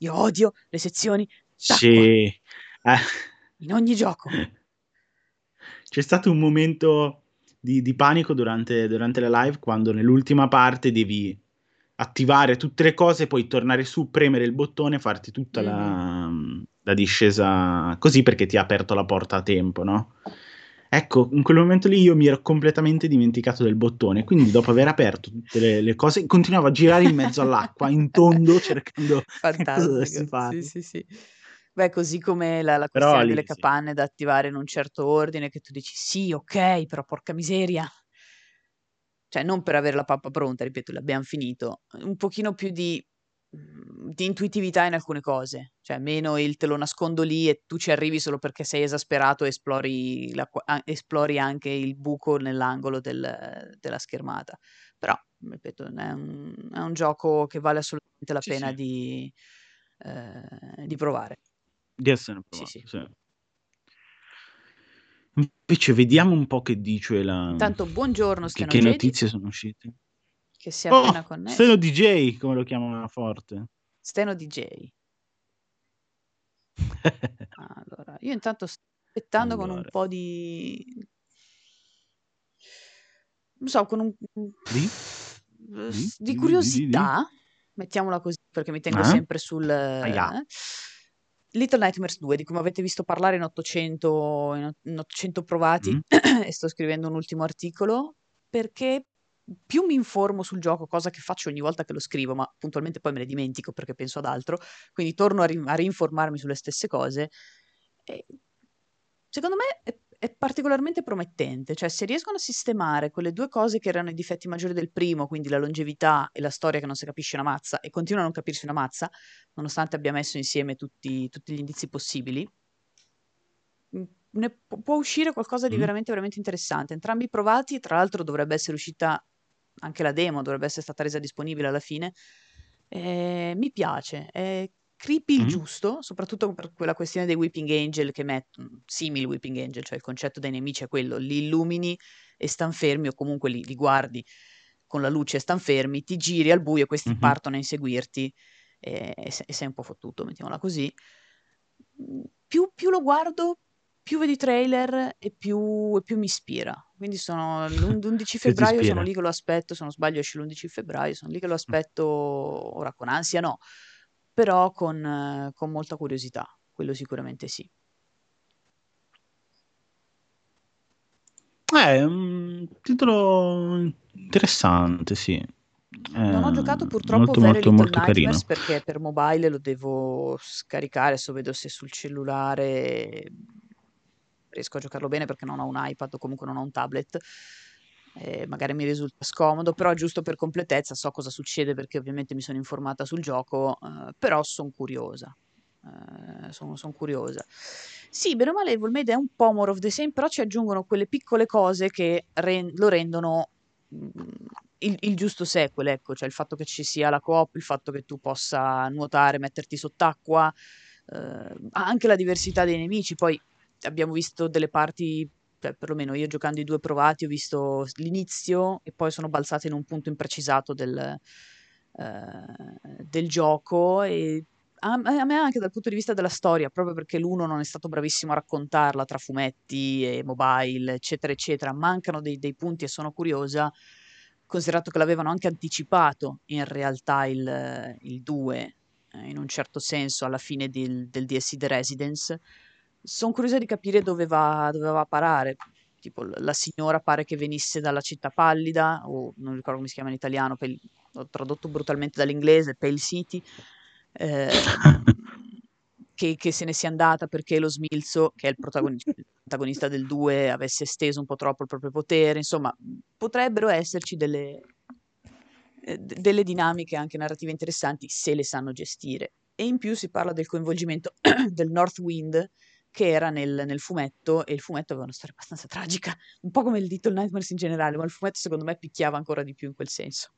Io odio le sezioni d'acqua Sì. Eh, in ogni gioco. C'è stato un momento di, di panico durante, durante la live quando nell'ultima parte devi attivare tutte le cose, poi tornare su, premere il bottone, farti tutta la, la discesa così perché ti ha aperto la porta a tempo, no? Ecco, in quel momento lì io mi ero completamente dimenticato del bottone, quindi dopo aver aperto tutte le, le cose, continuavo a girare in mezzo all'acqua, in tondo, cercando cosa dovessi Fantastico. fare. Sì, sì, sì. Beh, così come la, la Però questione lì, delle sì. capanne da attivare in un certo ordine, che tu dici sì, ok, però porca miseria. Cioè, non per avere la pappa pronta, ripeto, l'abbiamo finito. Un pochino più di, mm, di intuitività in alcune cose. Cioè, meno il te lo nascondo lì e tu ci arrivi solo perché sei esasperato e esplori, la esplori anche il buco nell'angolo del- della schermata. Però, ripeto, è un, è un gioco che vale assolutamente la Sì, pena sì. di, eh, di provare. Di essere provato, sì. sì. Invece vediamo un po' che dice la... Intanto, buongiorno che, Steno che Jedi, notizie sono uscite. che si è appena Oh, connesso. Steno DJ, come lo chiama forte. Steno DJ. Allora, io intanto sto aspettando con un Allora. po' di... Non so, con un... Di? Di? di Di, di, curiosità, mettiamola così perché mi tengo Ah? sempre sul... Aia. eh, Little Nightmares 2, di cui mi avete visto parlare in 800, in ot- in 800 provati Mm. e sto scrivendo un ultimo articolo perché più mi informo sul gioco, cosa che faccio ogni volta che lo scrivo, ma puntualmente poi me ne dimentico perché penso ad altro, quindi torno a, ri- a rinformarmi sulle stesse cose. E secondo me è, è particolarmente promettente, cioè se riescono a sistemare quelle due cose che erano i difetti maggiori del primo, quindi la longevità e la storia che non si capisce una mazza, e continua a non capirsi una mazza, nonostante abbia messo insieme tutti, tutti gli indizi possibili, mm, ne pu- può uscire qualcosa di Mm. veramente, veramente interessante. Entrambi provati, tra l'altro dovrebbe essere uscita anche la demo, dovrebbe essere stata resa disponibile alla fine. Eh, mi piace, è creepy il giusto, soprattutto per quella questione dei Weeping Angel che mettono, simili Weeping Angel, cioè il concetto dei nemici è quello, li illumini e stan fermi o comunque li, li guardi con la luce e stan fermi, ti giri al buio e questi Mhm. partono a inseguirti e, e e sei un po' fottuto, mettiamola così. Più, più lo guardo, più vedi trailer e più, e più mi ispira. Quindi sono l'11 febbraio, sono lì che lo aspetto, se non sbaglio esce l'11 febbraio, sono lì che lo aspetto, ora con ansia no, però con, con molta curiosità, quello sicuramente sì. È un titolo interessante, sì. Non ho giocato purtroppo molto, molto, molto carino. perché per mobile lo devo scaricare, adesso vedo se sul cellulare riesco a giocarlo bene perché non ho un iPad o comunque non ho un tablet. Eh, magari mi risulta scomodo, però giusto per completezza so cosa succede perché ovviamente mi sono informata sul gioco, eh, però sono curiosa. Eh, sono son curiosa. Sì, bene o male Evil Made è un po' more of the same, però ci aggiungono quelle piccole cose che re- lo rendono mm, il, il, giusto sequel, ecco, cioè il fatto che ci sia la coop, il fatto che tu possa nuotare, metterti sott'acqua, eh, anche la diversità dei nemici, poi abbiamo visto delle parti, cioè perlomeno io giocando i due provati ho visto l'inizio e poi sono balzata in un punto imprecisato del, eh, del gioco e a, me anche dal punto di vista della storia, proprio perché l'uno non è stato bravissimo a raccontarla tra fumetti e mobile, eccetera, eccetera, mancano dei, dei punti e sono curiosa, considerato che l'avevano anche anticipato in realtà il, il 2, eh, in un certo senso, alla fine del, del DLC The Residence, sono curiosa di capire dove va, dove va a parare. Tipo, la signora pare che venisse dalla città pallida, o non ricordo come si chiama in italiano, pel, ho tradotto brutalmente dall'inglese, Pale City, eh, che, che, se ne sia andata perché lo Smilzo, che è il protagonista, il protagonista del 2, avesse esteso un po' troppo il proprio potere. Insomma, potrebbero esserci delle, eh, delle dinamiche anche narrative interessanti se le sanno gestire. E in più si parla del coinvolgimento del North Wind, che era nel, nel, fumetto, e il fumetto aveva una storia abbastanza tragica, un po' come il Little Nightmares in generale, ma il fumetto secondo me picchiava ancora di più in quel senso.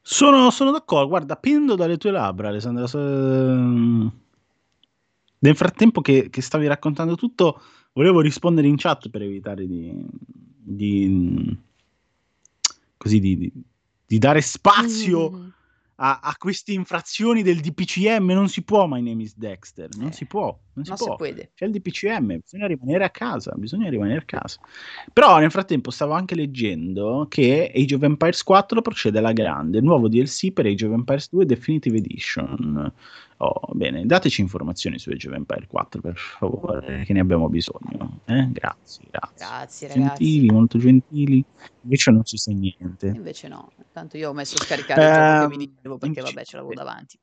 Sono, sono d'accordo, guarda, pendo dalle tue labbra, Alessandra. Nel frattempo che, che, stavi raccontando tutto, volevo rispondere in chat per evitare di, di, così, di, di dare spazio. Mm a, a, queste infrazioni del DPCM, non si può, my name is Dexter, non eh, si può, non si non può. Si C'è il DPCM, bisogna rimanere a casa, bisogna rimanere a casa. Però nel frattempo stavo anche leggendo che Age of Empires 4 procede alla grande, nuovo DLC per Age of Empires 2 Definitive Edition. Oh, bene, dateci informazioni su Age of Empire 4 per favore, che ne abbiamo bisogno. Eh? Grazie, grazie. Grazie, ragazzi. Gentili, molto gentili. Invece non ci sa niente. Invece no, tanto io ho messo a scaricare il gioco ehm, perché vabbè ce l'avevo davanti.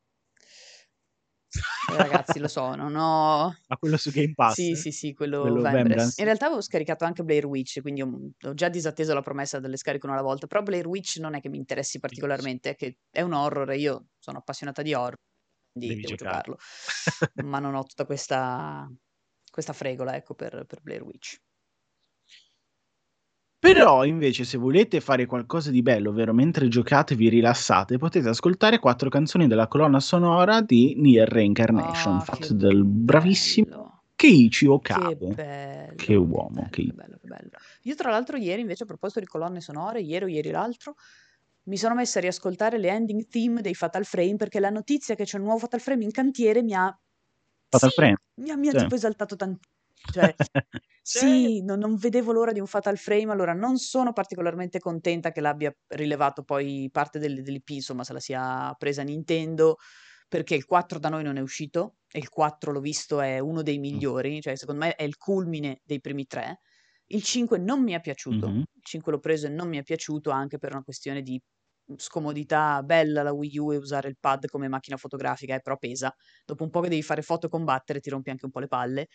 Eh, ragazzi, lo so, non ho... Ma quello su Game Pass? Sì, sì, sì, quello, quello Vembrance. In realtà avevo scaricato anche Blair Witch, quindi ho, già disatteso la promessa delle scariche una alla volta, però Blair Witch non è che mi interessi particolarmente, è che è un horror e io sono appassionata di horror quindi devo giocarlo. Ma non ho tutta questa, questa fregola, ecco, per, per Blair Witch. Però invece se volete fare qualcosa di bello, ovvero mentre giocate vi rilassate, potete ascoltare quattro canzoni della colonna sonora di Nier Reincarnation, oh, fatto dal bravissimo Keiichi Okabe. Che bello. Che uomo. Che bello, che bello. Io tra l'altro ieri invece a proposito di colonne sonore, ieri o ieri l'altro, mi sono messa a riascoltare le ending theme dei Fatal Frame perché la notizia che c'è un nuovo Fatal Frame in cantiere mi ha... Fatal sì, Frame? Mi ha, mi ha sì. tipo esaltato tantissimo. Cioè, sì, non, non, vedevo l'ora di un Fatal Frame, allora non sono particolarmente contenta che l'abbia rilevato poi parte del, dell'IP, insomma, se la sia presa Nintendo, perché il 4 da noi non è uscito, e il 4 l'ho visto è uno dei migliori, cioè secondo me è il culmine dei primi tre. Il 5 non mi è piaciuto, mm-hmm. il 5 l'ho preso e non mi è piaciuto anche per una questione di scomodità bella la Wii U e usare il pad come macchina fotografica, eh, però pesa. Dopo un po' che devi fare foto e combattere ti rompi anche un po' le palle.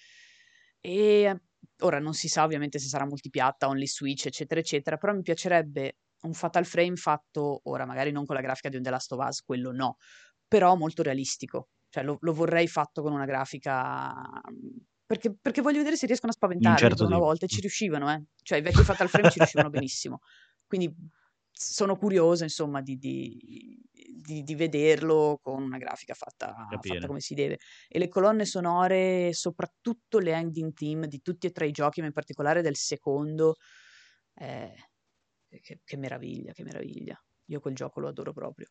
E ora non si sa ovviamente se sarà multipiatta, only Switch, eccetera, eccetera, però mi piacerebbe un Fatal Frame fatto, ora magari non con la grafica di un The Last of Us, quello no, però molto realistico. Cioè lo, lo vorrei fatto con una grafica... Perché, perché, voglio vedere se riescono a spaventarmi certo una volta e ci riuscivano, eh. Cioè i vecchi Fatal Frame ci riuscivano benissimo. Quindi sono curiosa, insomma, di, di, di, di, vederlo con una grafica fatta, fatta, come si deve. E le colonne sonore, soprattutto le ending theme di tutti e tre i giochi, ma in particolare del secondo, eh, che, che meraviglia, che meraviglia. Io quel gioco lo adoro proprio.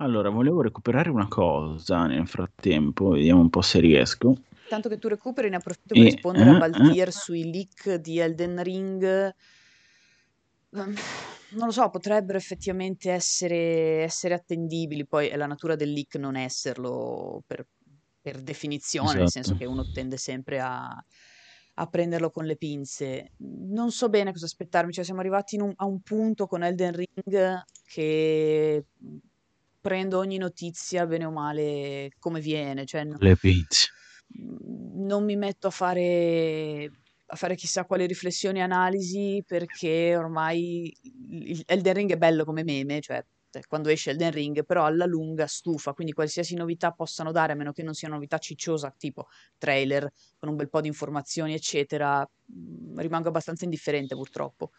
Allora, volevo recuperare una cosa nel frattempo, vediamo un po' se riesco. Tanto che tu recuperi, ne approfitto per E, rispondere a eh, Baltier eh, sui leak di Elden Ring. Ehm, Non lo so, potrebbero effettivamente essere, essere attendibili, poi è la natura del leak non esserlo per, per definizione, nel senso esatto. che uno tende sempre a, a prenderlo con le pinze. Non so bene cosa aspettarmi, cioè siamo arrivati in un- a un punto con Elden Ring che prendo ogni notizia bene o male come viene, cioè no- Le pinze. non mi metto a fare, a fare chissà quali riflessioni e analisi perché ormai Elden Ring è bello come meme, cioè cioè, quando esce Elden Ring, però alla lunga stufa, quindi qualsiasi novità possano dare, a meno che non sia una novità cicciosa, tipo trailer con un bel po' di informazioni, eccetera, mh, rimango abbastanza indifferente purtroppo.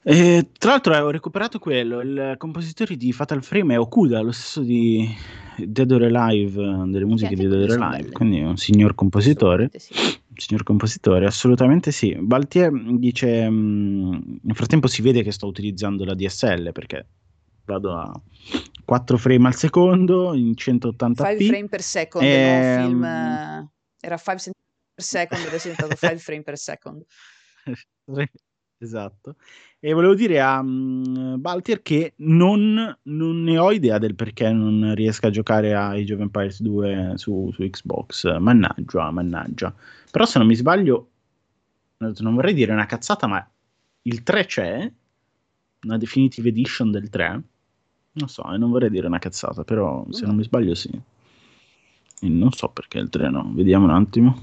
E, tra l'altro ho recuperato quello, il compositore di Fatal Frame è Okuda, lo stesso di Dead or Alive, delle Sì, musiche di Dead or Alive, quindi è un signor compositore. sì. Un signor compositore, assolutamente sì. Baltier dice, mh, nel frattempo si vede che sto utilizzando la DSL perché vado a 4 frame al secondo in 5 180p. frame per second, non film... Ehm, eh, era 5 cm per second, adesso è diventato 5 frame per second. Esatto. E volevo dire a mm, Baltier che non, non ne ho idea del perché non riesca a giocare a Age of Empires 2 su, su Xbox. Mannaggia, mannaggia. Però se non mi sbaglio, non vorrei dire una cazzata, ma il 3 c'è, una definitive edition del 3. Non so, e non vorrei dire una cazzata, però se non mi sbaglio sì. E non so perché il 3 no. Vediamo un attimo.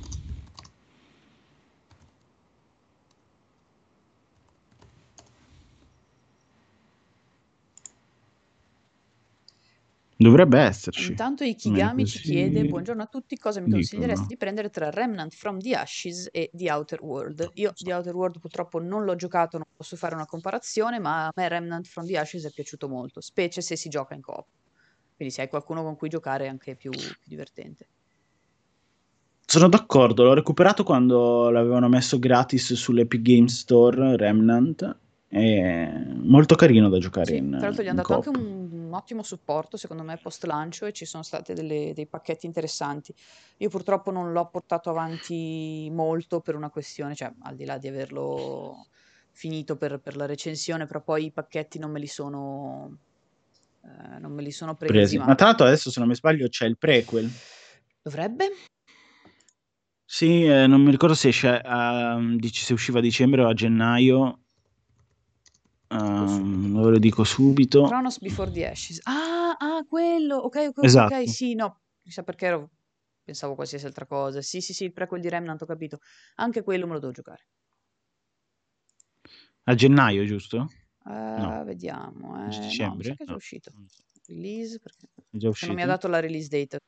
Dovrebbe esserci. Intanto Ikigami ci chiede: Buongiorno a tutti, cosa mi Dicono. consiglieresti di prendere tra Remnant from the Ashes e The Outer World? Io The Outer World purtroppo non l'ho giocato, non posso fare una comparazione, ma a me Remnant from the Ashes è piaciuto molto, specie se si gioca in coop. Quindi se hai qualcuno con cui giocare è anche più, più divertente. Sono d'accordo, l'ho recuperato quando l'avevano messo gratis sull'Epic Games Store Remnant. È molto carino da giocare Sì, in, tra l'altro gli hanno in dato anche un, un ottimo supporto, secondo me, post lancio e ci sono stati delle- dei pacchetti interessanti. Io purtroppo non l'ho portato avanti molto per una questione, cioè al di là di averlo finito per, per la recensione, però poi i pacchetti non me li sono, eh, non me li sono presi, Presi. ma tra l'altro adesso, se non mi sbaglio, c'è il prequel. dovrebbe? Sì, eh, non mi ricordo se esce dici se usciva a dicembre o a gennaio. Ve lo dico subito. Chronos Before the Ashes. Ah, ah, quello, ok, ok, Esatto. ok, sì, no, chissà perché ero, pensavo qualsiasi altra cosa. Sì, sì, sì, il prequel di Remnant, ho capito. Anche quello me lo devo giocare. A gennaio, giusto? Eh, vediamo, eh. Di No, mi dicembre? sa che è già No. uscito. Release, perché È già se non uscito? mi ha dato la release date.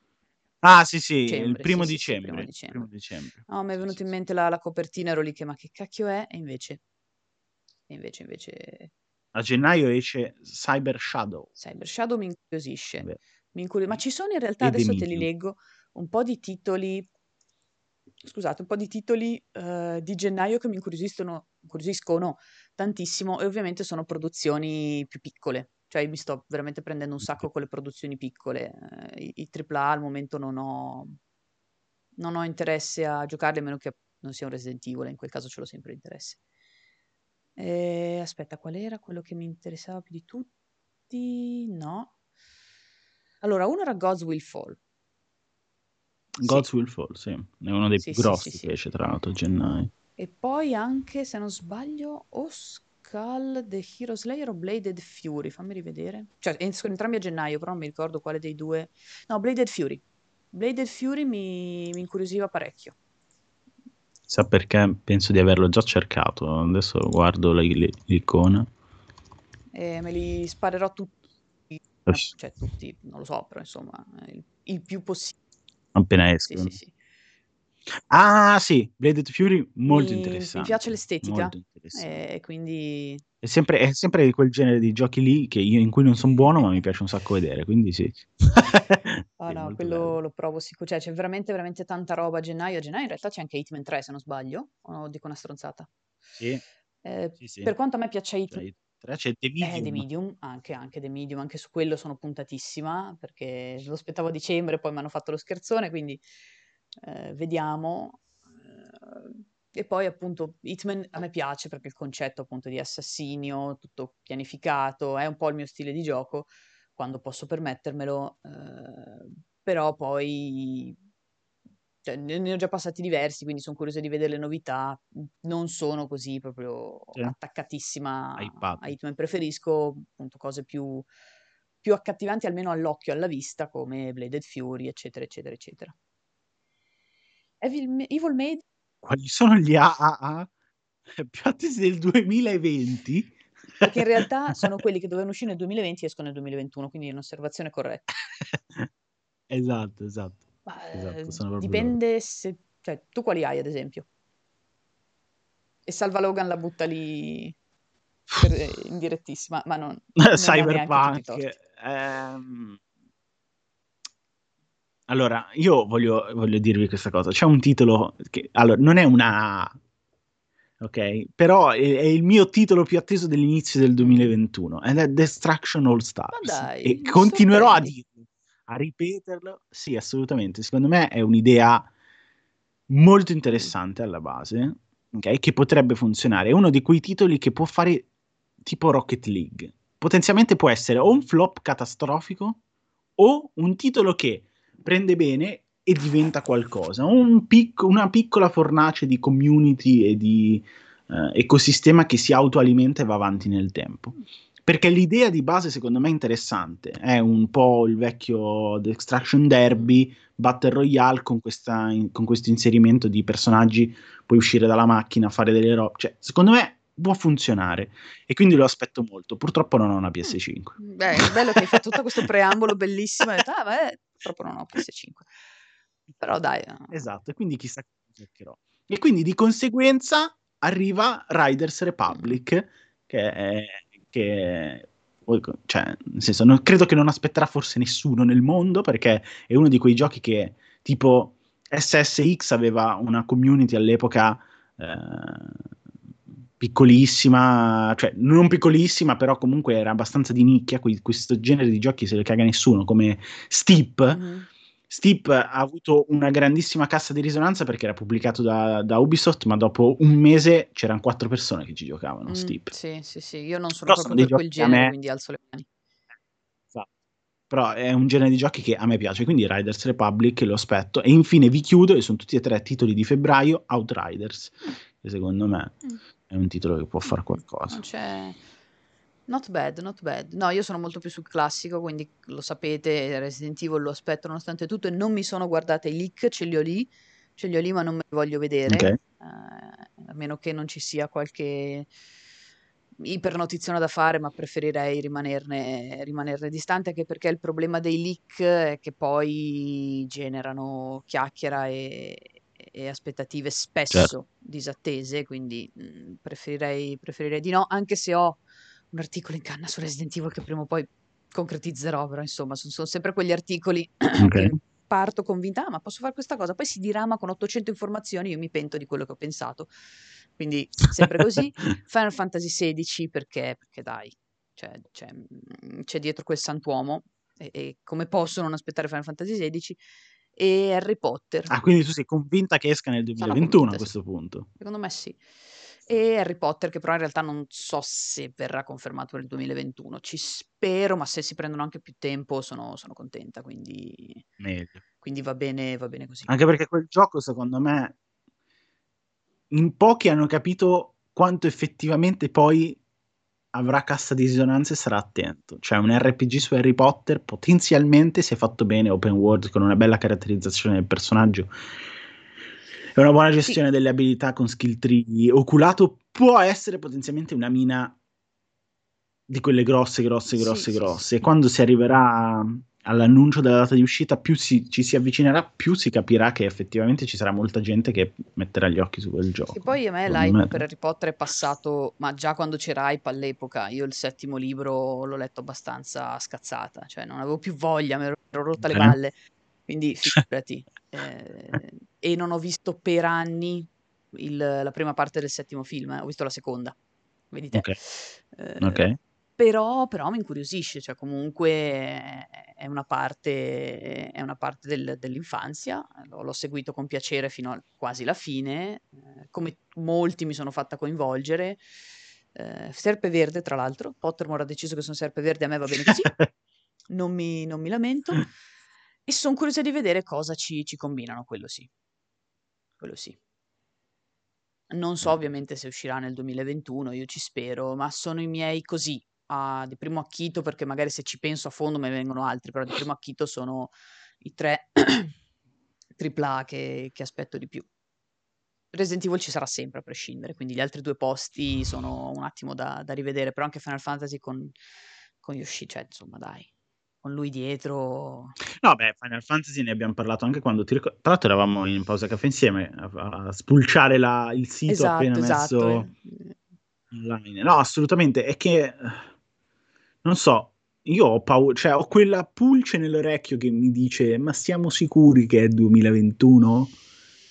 Ah, sì, sì, il Dicembre, primo sì, sì, sì, dicembre. primo il dicembre. primo dicembre. No, mi è Sì, venuto sì, in sì. mente la, la copertina, ero lì che ma che cacchio è? E invece, e invece, invece, A gennaio esce Cyber Shadow. Cyber Shadow mi incuriosisce. Mi incuri- Ma ci sono in realtà, E adesso te li leggo, un po' di titoli, scusate, un po' di titoli eh, di gennaio che mi incuriosiscono, incuriosiscono tantissimo e ovviamente sono produzioni più piccole. Cioè mi sto veramente prendendo un sacco con le produzioni piccole. Eh, I, i AAA al momento non ho, non ho interesse a giocarli a meno che non sia un Resident Evil, in quel caso ce l'ho sempre interesse. Eh, aspetta, qual era quello che mi interessava più di tutti? No. Allora, uno era Gods Will Fall. Gods Sì. Will Fall, sì. È uno dei Sì, più sì, grossi sì, sì. che esce tra l'altro a gennaio. E poi anche, se non sbaglio, o Skull The Hero Slayer o Bladed Fury. Fammi rivedere. Cioè, escono entrambi a gennaio, però non mi ricordo quale dei due. No, Bladed Fury. Bladed Fury mi, mi incuriosiva parecchio. Sa perché? Penso di averlo già cercato. Adesso guardo la- l- l'icona. E me li sparerò tutti. Eh, Cioè, tutti, non lo so, però insomma, il, il più possibile. Appena Sì, escono. sì, sì. Ah, sì, Bladed Fury, molto Mi, interessante. mi piace l'estetica interessante. e quindi È sempre, è sempre di quel genere di giochi lì che io, in cui non sono buono, ma mi piace un sacco vedere, quindi sì. Sì, no, quello bello. lo provo sicuro, cioè c'è veramente veramente tanta roba a gennaio. A gennaio in realtà c'è anche Hitman 3 se non sbaglio, o dico una stronzata. Sì, Eh, sì, sì. per quanto a me piaccia Cioè, Hitman, io- altre, eh? c'è The Medium. Eh, The Medium, anche, anche The Medium, anche su quello sono puntatissima perché lo aspettavo a dicembre, poi mi hanno fatto lo scherzone, quindi eh, vediamo. E poi appunto Hitman a me piace perché il concetto appunto di assassinio, tutto pianificato, è un po' il mio stile di gioco quando posso permettermelo, eh, però poi cioè, ne ho già passati diversi, quindi sono curiosa di vedere le novità. Non sono così proprio sì. attaccatissima a Hitman. Preferisco appunto cose più, più accattivanti, almeno all'occhio, alla vista, come Bladed Fury, eccetera, eccetera, eccetera. Evil, Evil Maid? Quali sono gli AAA più attesi del 2020? Perché in realtà sono quelli che dovevano uscire nel 2020 e escono nel 2021, quindi è un'osservazione corretta. esatto, esatto. Ma, esatto, dipende se... Cioè, tu quali hai, ad esempio? E Salva Logan la butta lì per, eh, in direttissima, ma non... non Cyberpunk. Ehm... Allora, io voglio, voglio, dirvi questa cosa. C'è un titolo che... Allora, non è una ok? Però è, è, il mio titolo più atteso dell'inizio del 2021 ed è Destruction All Stars. Dai, e continuerò a dirlo, a ripeterlo. Sì, assolutamente. Secondo me è un'idea molto interessante alla base, ok? Che potrebbe funzionare. È uno di quei titoli che può fare tipo Rocket League. Potenzialmente può essere o un flop catastrofico o un titolo che prende bene e diventa qualcosa, un pic- una piccola fornace di community e di uh, ecosistema che si autoalimenta e va avanti nel tempo. Perché l'idea di base secondo me è interessante, è un po' il vecchio The Extraction Derby, Battle Royale con, questa, in, con questo inserimento di personaggi, puoi uscire dalla macchina, fare delle robe, cioè secondo me può funzionare e quindi lo aspetto molto. Purtroppo non ho una PS5. Beh, è bello che hai fatto tutto questo preambolo bellissimo detto, ah, beh, purtroppo non ho PS5. Però dai. Esatto, e quindi chissà cosa cercherò. E quindi di conseguenza arriva Riders Republic, che è... Che cioè, nel senso, non, credo che non aspetterà forse nessuno nel mondo, perché è uno di quei giochi che, tipo, SSX aveva una community all'epoca... Eh, piccolissima, cioè non piccolissima, però comunque era abbastanza di nicchia. questo genere di giochi se le caga nessuno, come Steep. Mm-hmm Steep ha avuto una grandissima cassa di risonanza perché era pubblicato da, da Ubisoft, ma dopo un mese c'erano quattro persone che ci giocavano. Mm, Steep. Sì, sì, sì. Io non sono Però proprio sono per quel genere, me... quindi alzo le mani. Esatto. Però è un genere di giochi che a me piace, quindi Riders Republic lo aspetto. E infine vi chiudo, e sono tutti e tre titoli di febbraio, Outriders, che secondo me mm. È un titolo che può fare qualcosa. Non c'è Not bad, not bad. No, io sono molto più sul classico, quindi lo sapete, Resident Evil lo aspetto nonostante tutto e non mi sono guardate i leak, ce li ho lì, ce li ho lì ma non me li voglio vedere, okay. eh, a meno che non ci sia qualche ipernotizione da fare, ma preferirei rimanerne, rimanerne distante, anche perché il problema dei leak è che poi generano chiacchiera e, e aspettative spesso certo. disattese, quindi mh, mm, preferirei, preferirei di no, anche se ho un articolo in canna su Resident Evil che prima o poi concretizzerò, però insomma sono, sono sempre quegli articoli okay. che parto convinta, ah, ma posso fare questa cosa, poi si dirama con 800 informazioni, io mi pento di quello che ho pensato. Quindi sempre così. Final Fantasy XVI perché, perché dai, cioè, c'è, mm, c'è, dietro quel santuomo e, e, come posso non aspettare Final Fantasy XVI e Harry Potter. Ah, quindi tu sei convinta che esca nel 2021 convinta, a questo sì. punto? Secondo me sì e Harry Potter che però in realtà non so se verrà confermato nel 2021, ci spero, ma se si prendono anche più tempo sono, sono contenta, quindi, Meglio. quindi va, bene, va bene così. Anche perché quel gioco secondo me in pochi hanno capito quanto effettivamente poi avrà cassa di risonanza e sarà attento. Cioè un RPG su Harry Potter potenzialmente se fatto bene open world con una bella caratterizzazione del personaggio è una buona gestione sì. delle abilità con skill tree oculato può essere potenzialmente una mina di quelle grosse, grosse, grosse, sì, grosse. Sì, e quando si arriverà all'annuncio della data di uscita, più si, ci si avvicinerà, più si capirà che effettivamente ci sarà molta gente che metterà gli occhi su quel gioco. E poi a me l'hype me... per Harry Potter è passato, ma già quando c'era hype all'epoca, io il settimo libro l'ho letto abbastanza scazzata, cioè non avevo più voglia, mi ero rotta le balle. Quindi figurati. eh, e non ho visto per anni il, la prima parte del settimo film, eh, ho visto la seconda. vedi te. Ok. Eh, Ok. Però, però mi incuriosisce, cioè comunque è, una parte, è una parte del- dell'infanzia, l'ho, l'ho seguito con piacere fino a quasi la fine, eh, come molti mi sono fatta coinvolgere. Eh, Serpeverde, tra l'altro, Pottermore ha deciso che sono Serpeverde, a me va bene così, non mi, non mi lamento, e sono curiosa di vedere cosa ci, ci combinano, quello sì, quello sì. Non so ovviamente se uscirà nel 2021, io ci spero, ma sono i miei così, a- di primo acchito, perché magari se ci penso a fondo me ne vengono altri, però di primo acchito sono i tre AAA che, che aspetto di più. Resident Evil ci sarà sempre a prescindere, quindi gli altri due posti sono un attimo da, da rivedere, però anche Final Fantasy con, con Yoshi, cioè insomma dai, con lui dietro... No, beh, Final Fantasy ne abbiamo parlato anche quando ti ricordo. Tra l'altro eravamo in pausa caffè insieme a, a spulciare la- il sito appena Esatto, esatto. messo eh. online. No, assolutamente. È che eh, non so, io ho paura, cioè ho quella pulce nell'orecchio che mi dice: Ma siamo sicuri che è 2021?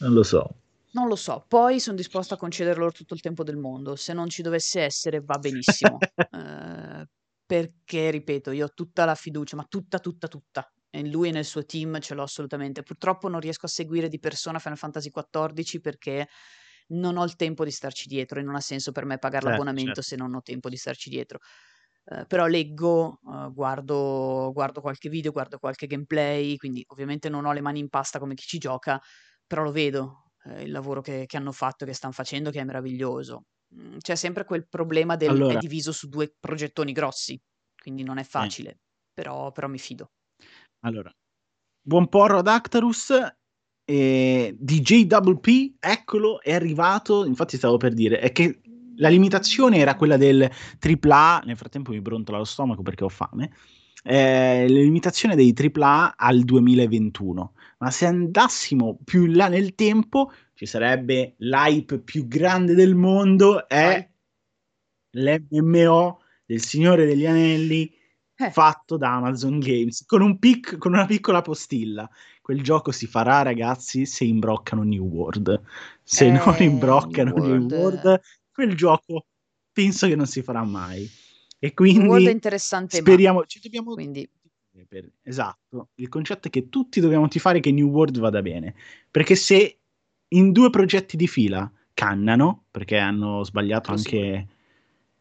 Non lo so. Non lo so, poi sono disposta a conceder loro tutto il tempo del mondo. Se non ci dovesse essere, va benissimo. Eh, perché, ripeto, io ho tutta la fiducia, ma tutta, tutta, tutta. E in lui e nel suo team ce l'ho assolutamente. Purtroppo non riesco a seguire di persona Final Fantasy XIV perché non ho il tempo di starci dietro e non ha senso per me pagare Certo, l'abbonamento certo. se non ho tempo di starci dietro. Eh, però leggo, eh, guardo, guardo qualche video, guardo qualche gameplay, quindi ovviamente non ho le mani in pasta come chi ci gioca, però lo vedo eh, il lavoro che, che hanno fatto e che stanno facendo, che è meraviglioso. Mm, C'è sempre quel problema del è Allora, diviso su due progettoni grossi, quindi non è eh, facile, però, però mi fido. allora, buon porro ad Actarus. E DJ Double P, eccolo, è arrivato. Infatti, stavo per dire, è che la limitazione era quella del AAA. Nel frattempo mi brontola lo stomaco perché ho fame. Eh, la limitazione dei AAA al 2021. Ma se andassimo più in là nel tempo, ci sarebbe l'hype più grande del mondo. È Vai. l'MMO del Signore degli Anelli Eh, fatto da Amazon Games con, un pic- con una piccola postilla. Quel gioco si farà, ragazzi, se imbroccano New World. Se non eh, New imbroccano New World. World, quel gioco penso che non si farà mai. E quindi interessante, ma speriamo, ci dobbiamo quindi per- esatto, il concetto è che tutti dobbiamo tifare che New World vada bene, perché se in due progetti di fila cannano, perché hanno sbagliato Crucible. anche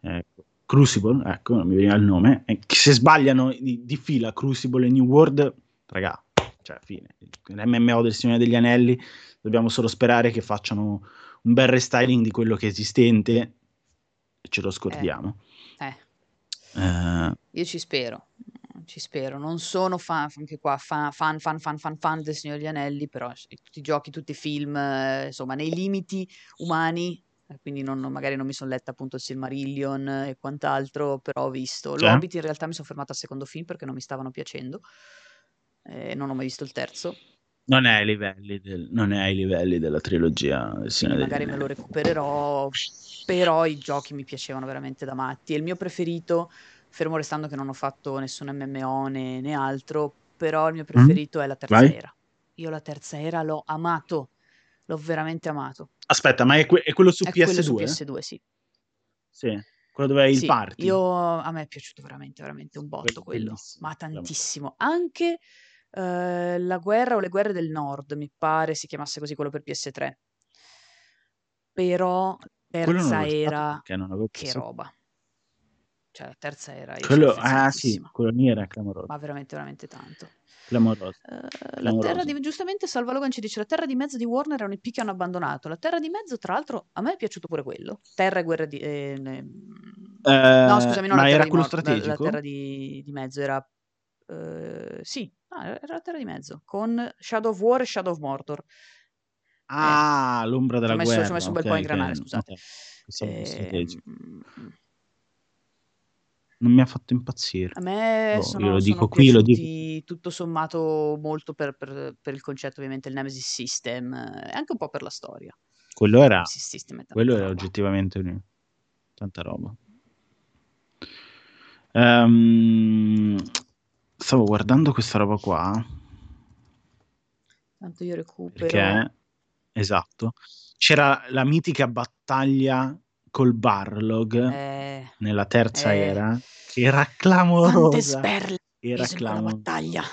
eh, Crucible, ecco, non mi veniva il nome, e che se sbagliano di, di fila Crucible e New World, raga, cioè fine, l'MMO del Signore degli Anelli, dobbiamo solo sperare che facciano un bel restyling di quello che è esistente ce lo scordiamo. eh, Eh, io ci spero, ci spero. Non sono fan, anche qua, fan, fan, fan, fan, fan, fan del Signore degli Anelli, però tutti i giochi, tutti i film, eh, insomma, nei limiti umani, eh, quindi non- magari non mi sono letta appunto il Silmarillion e quant'altro, però ho visto. Cioè? L'Hobbit in realtà mi sono fermata al secondo film perché non mi stavano piacendo, e non ho mai visto il terzo, non, è ai livelli del- non è ai livelli della trilogia quindi magari me lo recupererò, però i giochi mi piacevano veramente da matti. E il mio preferito, fermo restando che non ho fatto nessun MMO né, né altro, però il mio Mm? preferito è la terza Vai. era. Io la terza era l'ho amato, l'ho veramente amato. Aspetta, ma è, que- è quello su È quello PS2? su PS2, sì. Sì, quello dove hai il Sì, party. io, a me è piaciuto veramente, veramente un Quello botto quello, bellissimo. ma tantissimo. Anche eh, la guerra o le guerre del nord, mi pare si chiamasse così quello per PS3. Però terza era, che PS2. roba. Cioè, la terza era, Quello, ah sì, quello lì era clamoroso. ma veramente, veramente tanto. Clamoroso. Eh, la terra di, giustamente Salva Logan ci dice la terra di mezzo di Warner è un IP che hanno abbandonato. La terra di mezzo, tra l'altro, a me è piaciuto pure quello. Terra e guerra di... eh, ne- no, Eh, scusami, non ma la terra era di quello Mor- la, la strategico? terra di, di mezzo era... eh, sì, ah, era la terra di mezzo, con Shadow of War e Shadow of Mordor. Eh, Ah, l'ombra ci ho della messo, ci ho guerra. messo un bel Ok, po' a ingranare, scusate. ok. Pensavo fosse strategico. Ehm, Non mi ha fatto impazzire. A me Oh, io sono, lo sono dico qui, lo dico. tutto sommato molto per, per- per il concetto, ovviamente, il Nemesis System, eh, e anche un po' per la storia. Quello era, quello era oggettivamente un- tanta roba. Ehm, stavo guardando questa roba qua Tanto io recupero. perché, esatto, c'era la mitica battaglia col Barlog Eh, nella terza eh. era, che era clamorosa. sperle Era, mise in quella clamo- battaglia.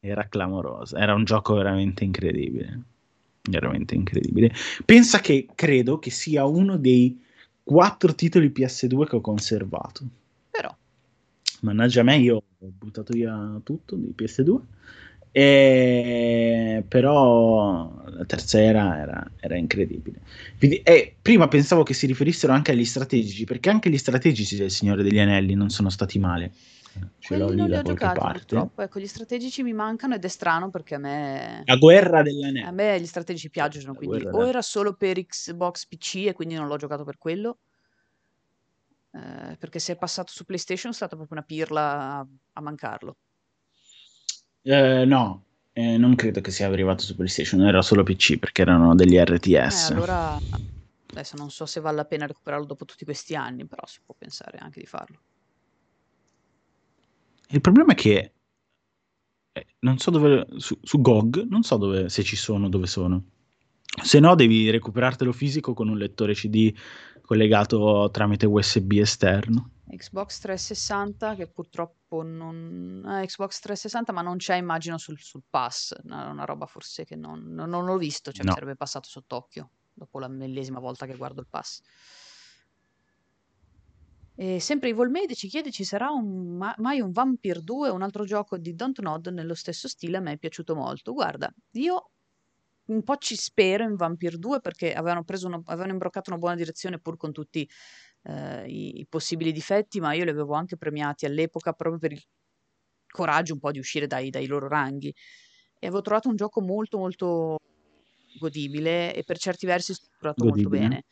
era clamorosa. Era un gioco veramente incredibile. Veramente incredibile. Pensa che credo che sia uno dei quattro titoli PS2 che ho conservato. Mannaggia me, io ho buttato via tutto di PS2. E... Però la terza era, era, era incredibile. Quindi, e prima pensavo che si riferissero anche agli strategici, perché anche gli strategici del Signore degli Anelli non sono stati male. Quelli lì non li ho giocati parte. purtroppo. Ecco, gli strategici mi mancano ed è strano perché a me... La guerra A dell'anello. me gli strategici piacciono, La quindi o era solo per Xbox PC e quindi non l'ho giocato per quello, eh, perché se è passato su PlayStation è stata proprio una pirla a, a mancarlo. Eh, no, eh, non credo che sia arrivato su PlayStation, era solo PC perché erano degli Eh, RTS. allora, adesso non so se vale la pena recuperarlo dopo tutti questi anni, però si può pensare anche di farlo. Il problema è che eh, non so dove su, su GOG, non so dove se ci sono, dove sono. Se no, devi recuperartelo fisico con un lettore CD collegato tramite USB esterno. Xbox 360 che purtroppo non... eh, Xbox 360 ma non c'è immagino sul, sul pass, una, una roba forse che non, non, non l'ho visto, cioè mi No. sarebbe passato sott'occhio dopo la millesima volta che guardo il pass. E sempre Evil Made ci chiede ci sarà un, ma- mai un Vampire 2 un altro gioco di Don't Nod nello stesso stile, a me è piaciuto molto. Guarda, io un po' ci spero in Vampire 2 perché avevano, preso una- avevano imbroccato una buona direzione pur con tutti eh, i, i possibili difetti, ma io li avevo anche premiati all'epoca proprio per il coraggio un po' di uscire dai, dai loro ranghi. E avevo trovato un gioco molto molto godibile e per certi versi strutturato molto bene.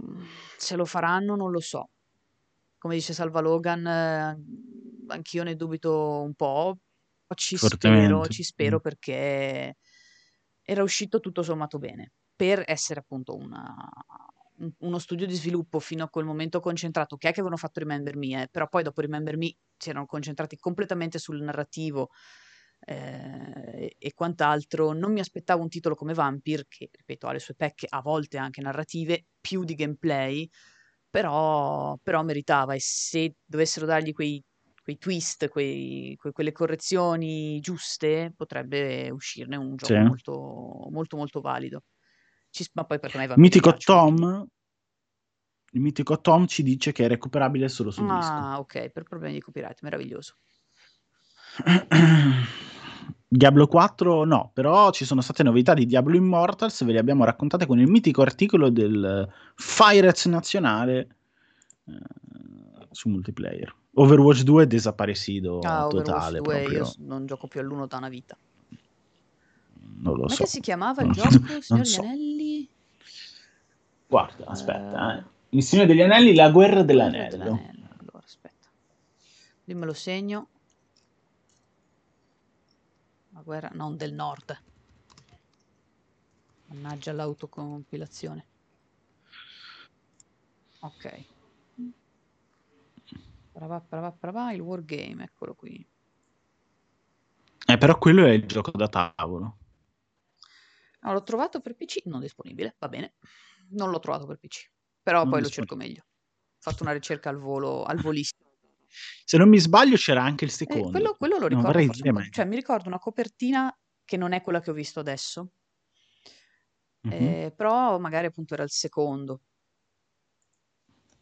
Mm, Se lo faranno non lo so. Come dice Salva Logan, eh, anch'io ne dubito un po', ci spero, ci spero Mm. perché era uscito tutto sommato bene. Per essere appunto una- un- uno studio di sviluppo fino a quel momento concentrato, che è che avevano fatto Remember Me, eh, però poi dopo Remember Me si erano concentrati completamente sul narrativo eh, e quant'altro. Non mi aspettavo un titolo come Vampire, che ripeto ha le sue pecche, a volte anche narrative, più di gameplay, però, però meritava e se dovessero dargli quei, quei twist, quei- que- quelle correzioni giuste, potrebbe uscirne un gioco Sì. molto, molto, molto valido. Ci- ma poi perché a me i vampiri Mitico quindi- Tom, il mitico Tom ci dice che è recuperabile solo su disco. Ah, ok, per problemi di copyright, meraviglioso. Diablo 4 no, però ci sono state novità di Diablo Immortals, ve le abbiamo raccontate con il mitico articolo del Firez nazionale eh, su multiplayer. Overwatch 2 è desaparecido Ah, Overwatch totale 2, io non gioco più all'uno da una vita. non lo Come so. si chiamava il gioco, non Signor so. degli Anelli? Guarda, aspetta, eh. Il Signore degli Anelli, la guerra Guerra dell'anello. dell'Anello. Allora, aspetta. Lì me lo segno. La guerra, non del nord. Mannaggia l'autocompilazione. Ok. Parava, parava, parava, il wargame, eccolo qui. Eh, però quello è il gioco da tavolo. Ah, l'ho trovato per PC, non disponibile, va bene. Non l'ho trovato per PC, però Non poi lo cerco meglio. Ho fatto una ricerca al volo, al volissimo. Se non mi sbaglio c'era anche il Eh, secondo. quello, quello lo ricordo forse. Cioè, mi ricordo una copertina che non è quella che ho visto adesso, Mhm. eh, però magari appunto era il secondo.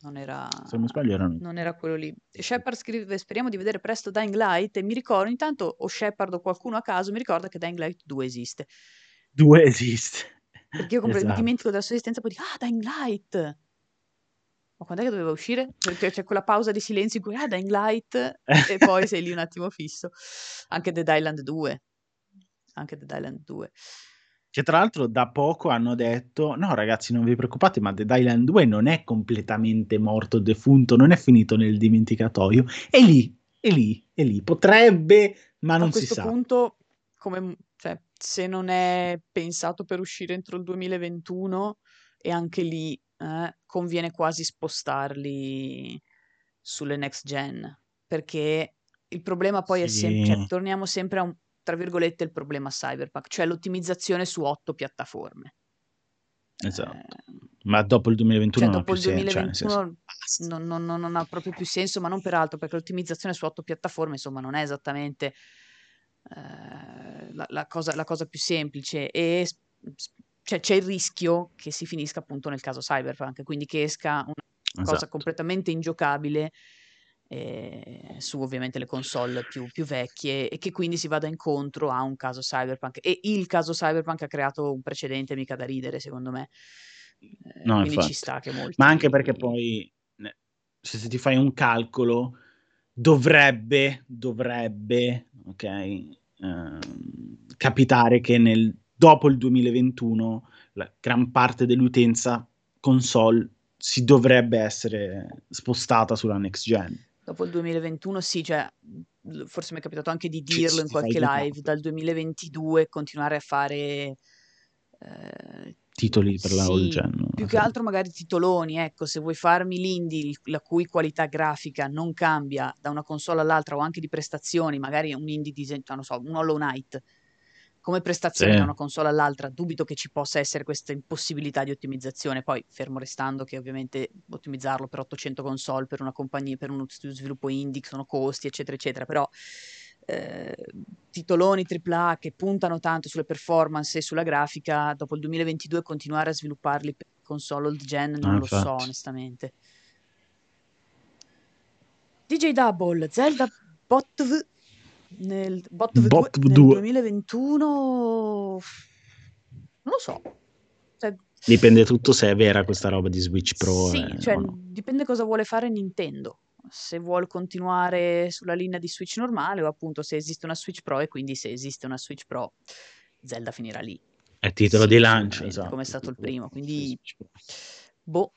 Non era, Se non sbaglio erano... non era quello lì. Shepard scrive: Speriamo di vedere presto Dying Light. E mi ricordo, intanto, o Shepard o qualcuno a caso mi ricorda che Dying Light 2 esiste. Due esiste. Perché io mi Esatto. dimentico della sua esistenza, poi dico: Ah, Dying Light! Ma quando è che doveva uscire? Perché c'è quella pausa di silenzio in cui ah, Dying Light e poi sei lì un attimo fisso. Anche Dead Island 2. Anche Dead Island 2. Che tra l'altro da poco hanno detto: no, ragazzi, non vi preoccupate, ma Dead Island 2 non è completamente morto, defunto, non è finito nel dimenticatoio. È lì, è lì, è lì. Potrebbe, ma non a si questo sa. punto, come, cioè, se non è pensato per uscire entro il 2021, e anche lì eh, conviene quasi spostarli sulle next gen, perché il problema poi è sempre, cioè, Sì. torniamo sempre a un, tra virgolette, il problema cyberpunk, cioè l'ottimizzazione su otto piattaforme. Esatto. Eh, ma dopo il 2021 cioè, non dopo il 2021 sen- cioè, non, non, non, ha proprio più senso, ma non per altro, perché l'ottimizzazione su otto piattaforme, insomma, non è esattamente eh, la, la, cosa, la, cosa, più semplice e cioè, c'è il rischio che si finisca appunto nel caso Cyberpunk, quindi che esca una esatto. cosa completamente ingiocabile eh, su ovviamente le console più, più, vecchie e che quindi si vada incontro a un caso cyberpunk. E il caso cyberpunk ha creato un precedente mica da ridere secondo me. Eh, no, quindi infatti. ci sta che molti ma anche perché poi se ti fai un calcolo dovrebbe dovrebbe ok eh, capitare che nel, dopo il 2021 la gran parte dell'utenza console si dovrebbe essere spostata sulla next gen dopo il 2021 sì, cioè, forse mi è capitato anche di dirlo in qualche live, dal 2022 continuare a fare... Eh, titoli per la all gen. Più che altro magari titoloni, ecco, se vuoi farmi l'indie la cui qualità grafica non cambia da una console all'altra o anche di prestazioni, magari un indie disegno, non so, un Hollow Knight, come prestazione sì. da una console all'altra, dubito che ci possa essere questa impossibilità di ottimizzazione. Poi, fermo restando che ovviamente ottimizzarlo per 800 console per una compagnia, per uno sviluppo indie sono costi, eccetera, eccetera. Però eh, titoloni AAA che puntano tanto sulle performance e sulla grafica, dopo il 2022 continuare a svilupparli per console old gen non ah, lo infatti. so onestamente. DJ Double, Zelda Botv nel Bot, Bot 2, 2. Nel 2021 non lo so. Cioè, dipende tutto se è vera questa roba di Switch Pro. Sì, eh, cioè, no. dipende cosa vuole fare Nintendo. Se vuole continuare sulla linea di Switch normale o appunto se esiste una Switch Pro e quindi se esiste una Switch Pro Zelda finirà lì. È titolo sì, di lancio, esatto. Come è stato il primo, quindi boh,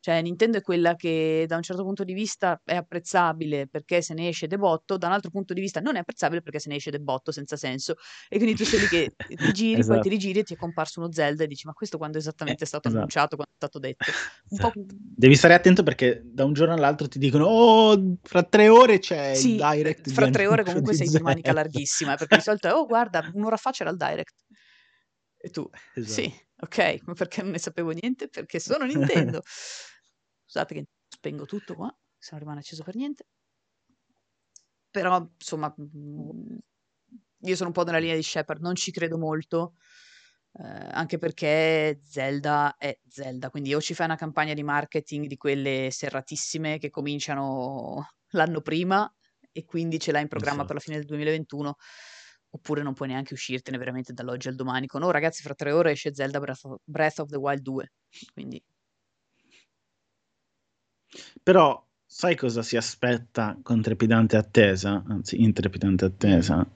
cioè, Nintendo è quella che da un certo punto di vista è apprezzabile perché se ne esce de botto, da un altro punto di vista non è apprezzabile perché se ne esce de botto senza senso. E quindi tu sei lì che ti giri, esatto. poi ti rigiri e ti è comparso uno Zelda e dici ma questo quando esattamente è stato esatto. annunciato, quando è stato detto? Esatto. Devi stare attento perché da un giorno all'altro ti dicono oh, fra tre ore c'è sì, il direct. Fra tre ore comunque sei di manica larghissima, perché di solito è oh guarda, un'ora fa c'era il direct. E tu, esatto. sì, ok, ma perché non ne sapevo niente? Perché sono Nintendo. Scusate che spengo tutto qua, se non rimane acceso per niente. Però, insomma, mhmm, io sono un po' nella linea di Shepard, non ci credo molto, eh, anche perché Zelda è Zelda, quindi o ci fai una campagna di marketing di quelle serratissime che cominciano l'anno prima e quindi ce l'hai in programma esatto. per la fine del 2021 oppure non puoi neanche uscirtene veramente dall'oggi al domani con oh ragazzi fra tre ore esce Zelda Breath of, Breath of the Wild 2 quindi però sai cosa si aspetta con trepidante attesa, anzi intrepidante attesa?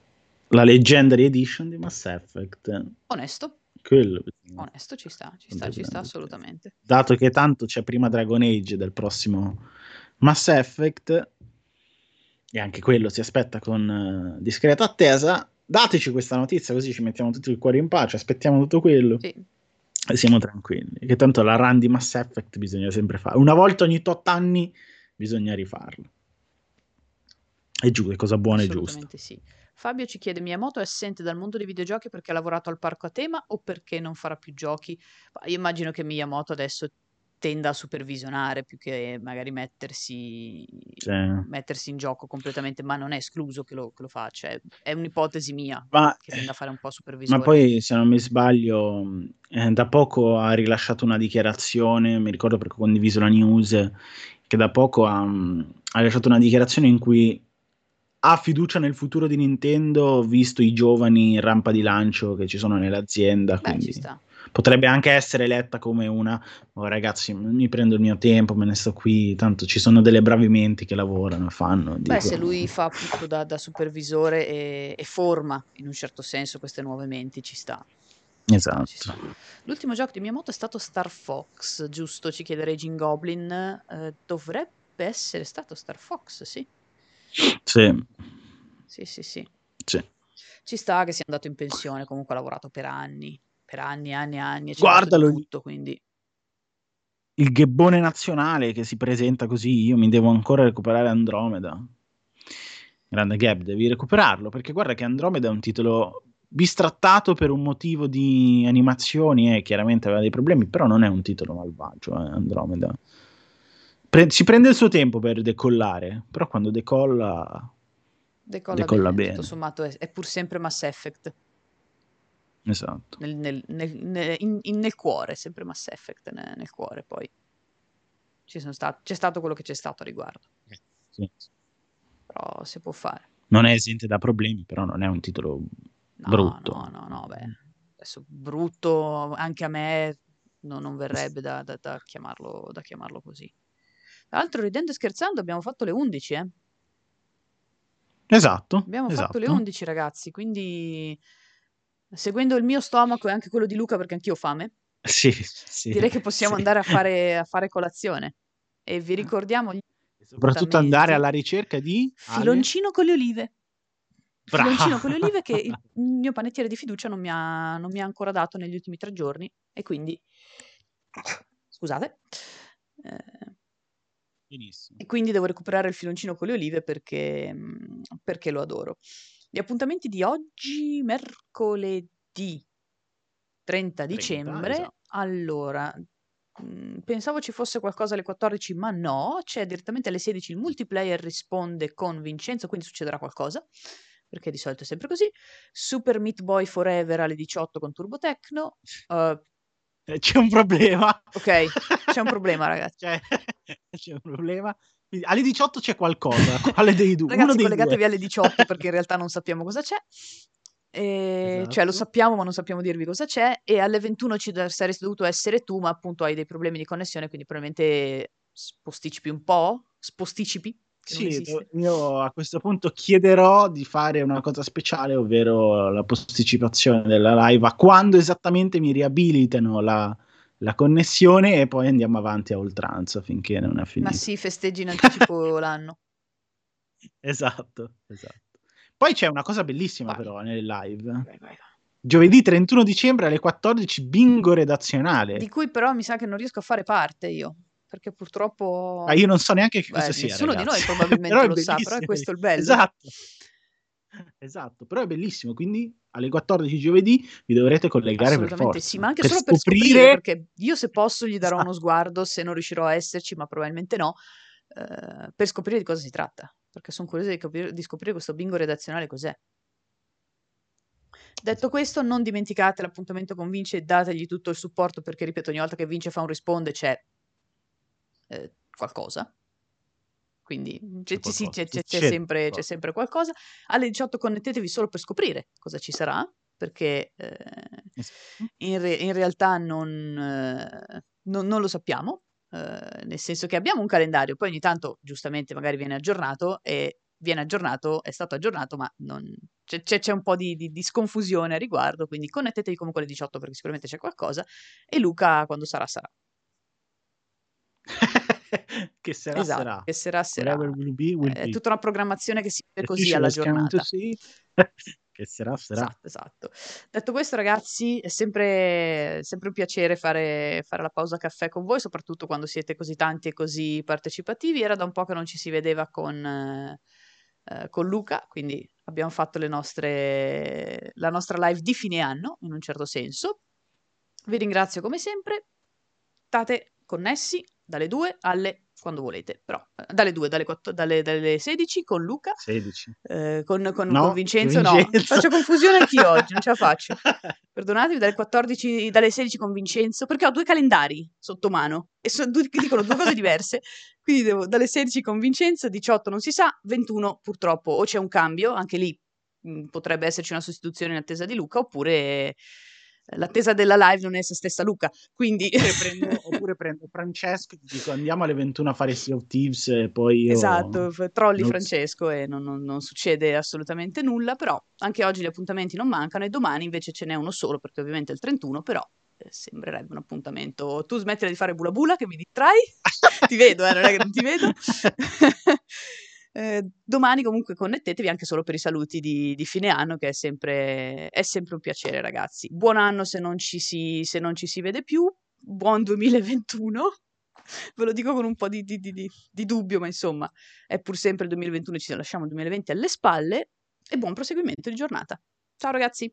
La Legendary Edition di Mass Effect. Onesto. Quello. Onesto, ci sta, ci sta, ci sta assolutamente. Dato che tanto c'è prima Dragon Age del prossimo Mass Effect, e anche quello si aspetta con uh, discreta attesa, dateci questa notizia così ci mettiamo tutti il cuore in pace, aspettiamo tutto quello. Sì. E siamo tranquilli, che tanto la run di Mass Effect bisogna sempre fare. Una volta ogni tot anni bisogna rifarlo. È giusto, è cosa buona e giusta. sì. Fabio ci chiede: Miyamoto è assente dal mondo dei videogiochi perché ha lavorato al parco a tema o perché non farà più giochi? Io immagino che Miyamoto adesso tenda a supervisionare più che magari mettersi, sì. mettersi in gioco completamente, ma non è escluso che lo, che lo faccia, è, è, un'ipotesi mia ma, che tenda a fare un po' supervisione. Ma poi, se non mi sbaglio, eh, da poco ha rilasciato una dichiarazione, mi ricordo perché ho condiviso la news, che da poco ha, ha rilasciato una dichiarazione in cui ha fiducia nel futuro di Nintendo, visto i giovani in rampa di lancio che ci sono nell'azienda. Beh, quindi... ci sta potrebbe anche essere letta come una oh, ragazzi mi prendo il mio tempo me ne sto qui tanto ci sono delle bravi menti che lavorano fanno beh se lui fa appunto da, da supervisore e, e, forma in un certo senso queste nuove menti ci sta. Esatto. L'ultimo gioco di Miyamoto è stato Star Fox giusto? Ci chiede Raging Goblin eh, dovrebbe essere stato Star Fox sì? Sì. Sì sì sì, sì. ci sta che sia andato in pensione comunque ha lavorato per anni per anni e anni e anni. Guardalo. Tutto, quindi... Il ghebbone nazionale che si presenta così, io mi devo ancora recuperare Andromeda. Grande gap, devi recuperarlo, perché guarda che Andromeda è un titolo bistrattato per un motivo di animazioni e chiaramente aveva dei problemi, però non è un titolo malvagio, eh, Andromeda. Pre- si prende il suo tempo per decollare, però quando decolla decolla, decolla bene, bene. Tutto sommato è, è, pur sempre Mass Effect. Esatto. Nel, nel, nel, in, in, nel cuore, sempre Mass Effect nel, cuore, poi stat- c'è stato quello che c'è stato a riguardo. Sì. Però si può fare. Non è esente da problemi, però non è un titolo no, brutto. No, no, no, beh. Adesso brutto anche a me no, non verrebbe da, da, da, chiamarlo, da chiamarlo così. Tra l'altro, ridendo e scherzando, abbiamo fatto le 11, eh? Esatto. Abbiamo esatto. fatto le 11, ragazzi, quindi seguendo il mio stomaco e anche quello di Luca, perché anch'io ho fame, sì, sì, direi che possiamo sì. andare a fare, a fare colazione. E vi ricordiamo gli soprattutto andare alla ricerca di filoncino Ale? con le olive. Brava. Filoncino con le olive che il mio panettiere di fiducia non mi, ha, non mi ha ancora dato negli ultimi tre giorni e quindi scusate. Eh, Benissimo. e quindi devo recuperare il filoncino con le olive perché, mm, perché lo adoro. Gli appuntamenti di oggi, mercoledì 30 dicembre. esatto. Allora, mh, pensavo ci fosse qualcosa alle 14, ma no, c'è direttamente alle 16 il multiplayer risponde con Vincenzo, quindi succederà qualcosa, perché di solito è sempre così. Super Meat Boy Forever alle 18 con Turbo Tecno. Uh, C'è un problema. Ok, c'è un problema, ragazzi. C'è, c'è un problema. Alle 18 c'è qualcosa. Quale dei due? Ragazzi, Uno collegatevi due. alle 18 perché in realtà non sappiamo cosa c'è. E, Esatto. Cioè, lo sappiamo, ma non sappiamo dirvi cosa c'è. E alle 21 ci saresti dovuto essere tu, ma appunto hai dei problemi di connessione, quindi probabilmente posticipi un po'. Sposticipi. Sì, io a questo punto chiederò di fare una cosa speciale, ovvero la posticipazione della live a quando esattamente mi riabilitano la, la connessione e poi andiamo avanti a oltranza finché non è finito. Ma sì, festeggi in anticipo l'anno. Esatto, esatto. Poi c'è una cosa bellissima Vai. però nelle live. Vai, vai. Giovedì 31 dicembre alle 14 bingo redazionale. Di cui però mi sa che non riesco a fare parte io. Perché purtroppo. Ah, io non so neanche che Beh, cosa sia. nessuno di noi ragazzi. probabilmente lo sa, però è questo il bello. Esatto. Esatto, però è bellissimo, quindi alle 14 giovedì vi dovrete collegare per forza. sì, ma anche per solo per scoprire scoprire, perché io se posso gli darò Esatto. uno sguardo, se non riuscirò a esserci, ma probabilmente no, eh, per scoprire di cosa si tratta, perché sono curiosa di, capire- di scoprire questo bingo redazionale cos'è. Detto questo, non dimenticate l'appuntamento con Vince e dategli tutto il supporto, perché ripeto, ogni volta che Vince fa un risponde c'è eh, qualcosa. Quindi c'è, C'è sì, c'è- c'è- sempre, sempre qualcosa. Alle 18 connettetevi solo per scoprire cosa ci sarà, perché eh, in, re- in realtà non, eh, non- non lo sappiamo, eh, nel senso che abbiamo un calendario, poi ogni tanto giustamente magari viene aggiornato e viene aggiornato, è stato aggiornato, ma non- c'è, c'è- c'è un po' di, di- di sconfusione a riguardo, quindi connettetevi comunque alle 18 perché sicuramente c'è qualcosa e Luca quando sarà sarà. che sarà esatto, sarà. che sarà sarà. Will be, will È be. tutta una programmazione che si vive così alla giornata. che sarà sarà. Esatto, esatto. Detto questo, ragazzi, è sempre, sempre un piacere fare, fare la pausa caffè con voi, soprattutto quando siete così tanti e così partecipativi. Era da un po' che non ci si vedeva con, eh, eh, con Luca, quindi abbiamo fatto le nostre, la nostra live di fine anno, in un certo senso. Vi ringrazio come sempre. State connessi dalle 2 alle quando volete, però dalle 2, dalle, 4, dalle, dalle 16 con Luca 16. eh, con, con, No, con Vincenzo, no, Vincenzo. faccio confusione anch'io oggi, non ce la faccio. Perdonatemi, dalle 14, dalle 16 con Vincenzo, perché ho due calendari sotto mano e sono due, dicono due cose diverse. Quindi devo, dalle 16 con Vincenzo, 18 non si sa, 21 purtroppo o c'è un cambio, anche lì mh, potrebbe esserci una sostituzione in attesa di Luca, oppure l'attesa della live non è essa stessa Luca. Quindi Oppure prendo, oppure prendo Francesco e dico andiamo alle 21 a fare Sea of Thieves e poi io... Esatto, trolli non- Francesco e non, non- non succede assolutamente nulla, però anche oggi gli appuntamenti non mancano e domani invece ce n'è uno solo perché ovviamente è il 31, però eh, sembrerebbe un appuntamento. Tu smettila di fare bula bula che mi distrai, ti vedo, eh, non è che non ti vedo. Eh, domani comunque connettetevi anche solo per i saluti di, di fine anno che è sempre, è sempre un piacere ragazzi. Buon anno se non ci si, non ci si vede più, buon 2021. Ve lo dico con un po' di- di- di- di dubbio, ma insomma, è pur sempre il 2021, ci lasciamo il 2020 alle spalle e buon proseguimento di giornata. Ciao ragazzi!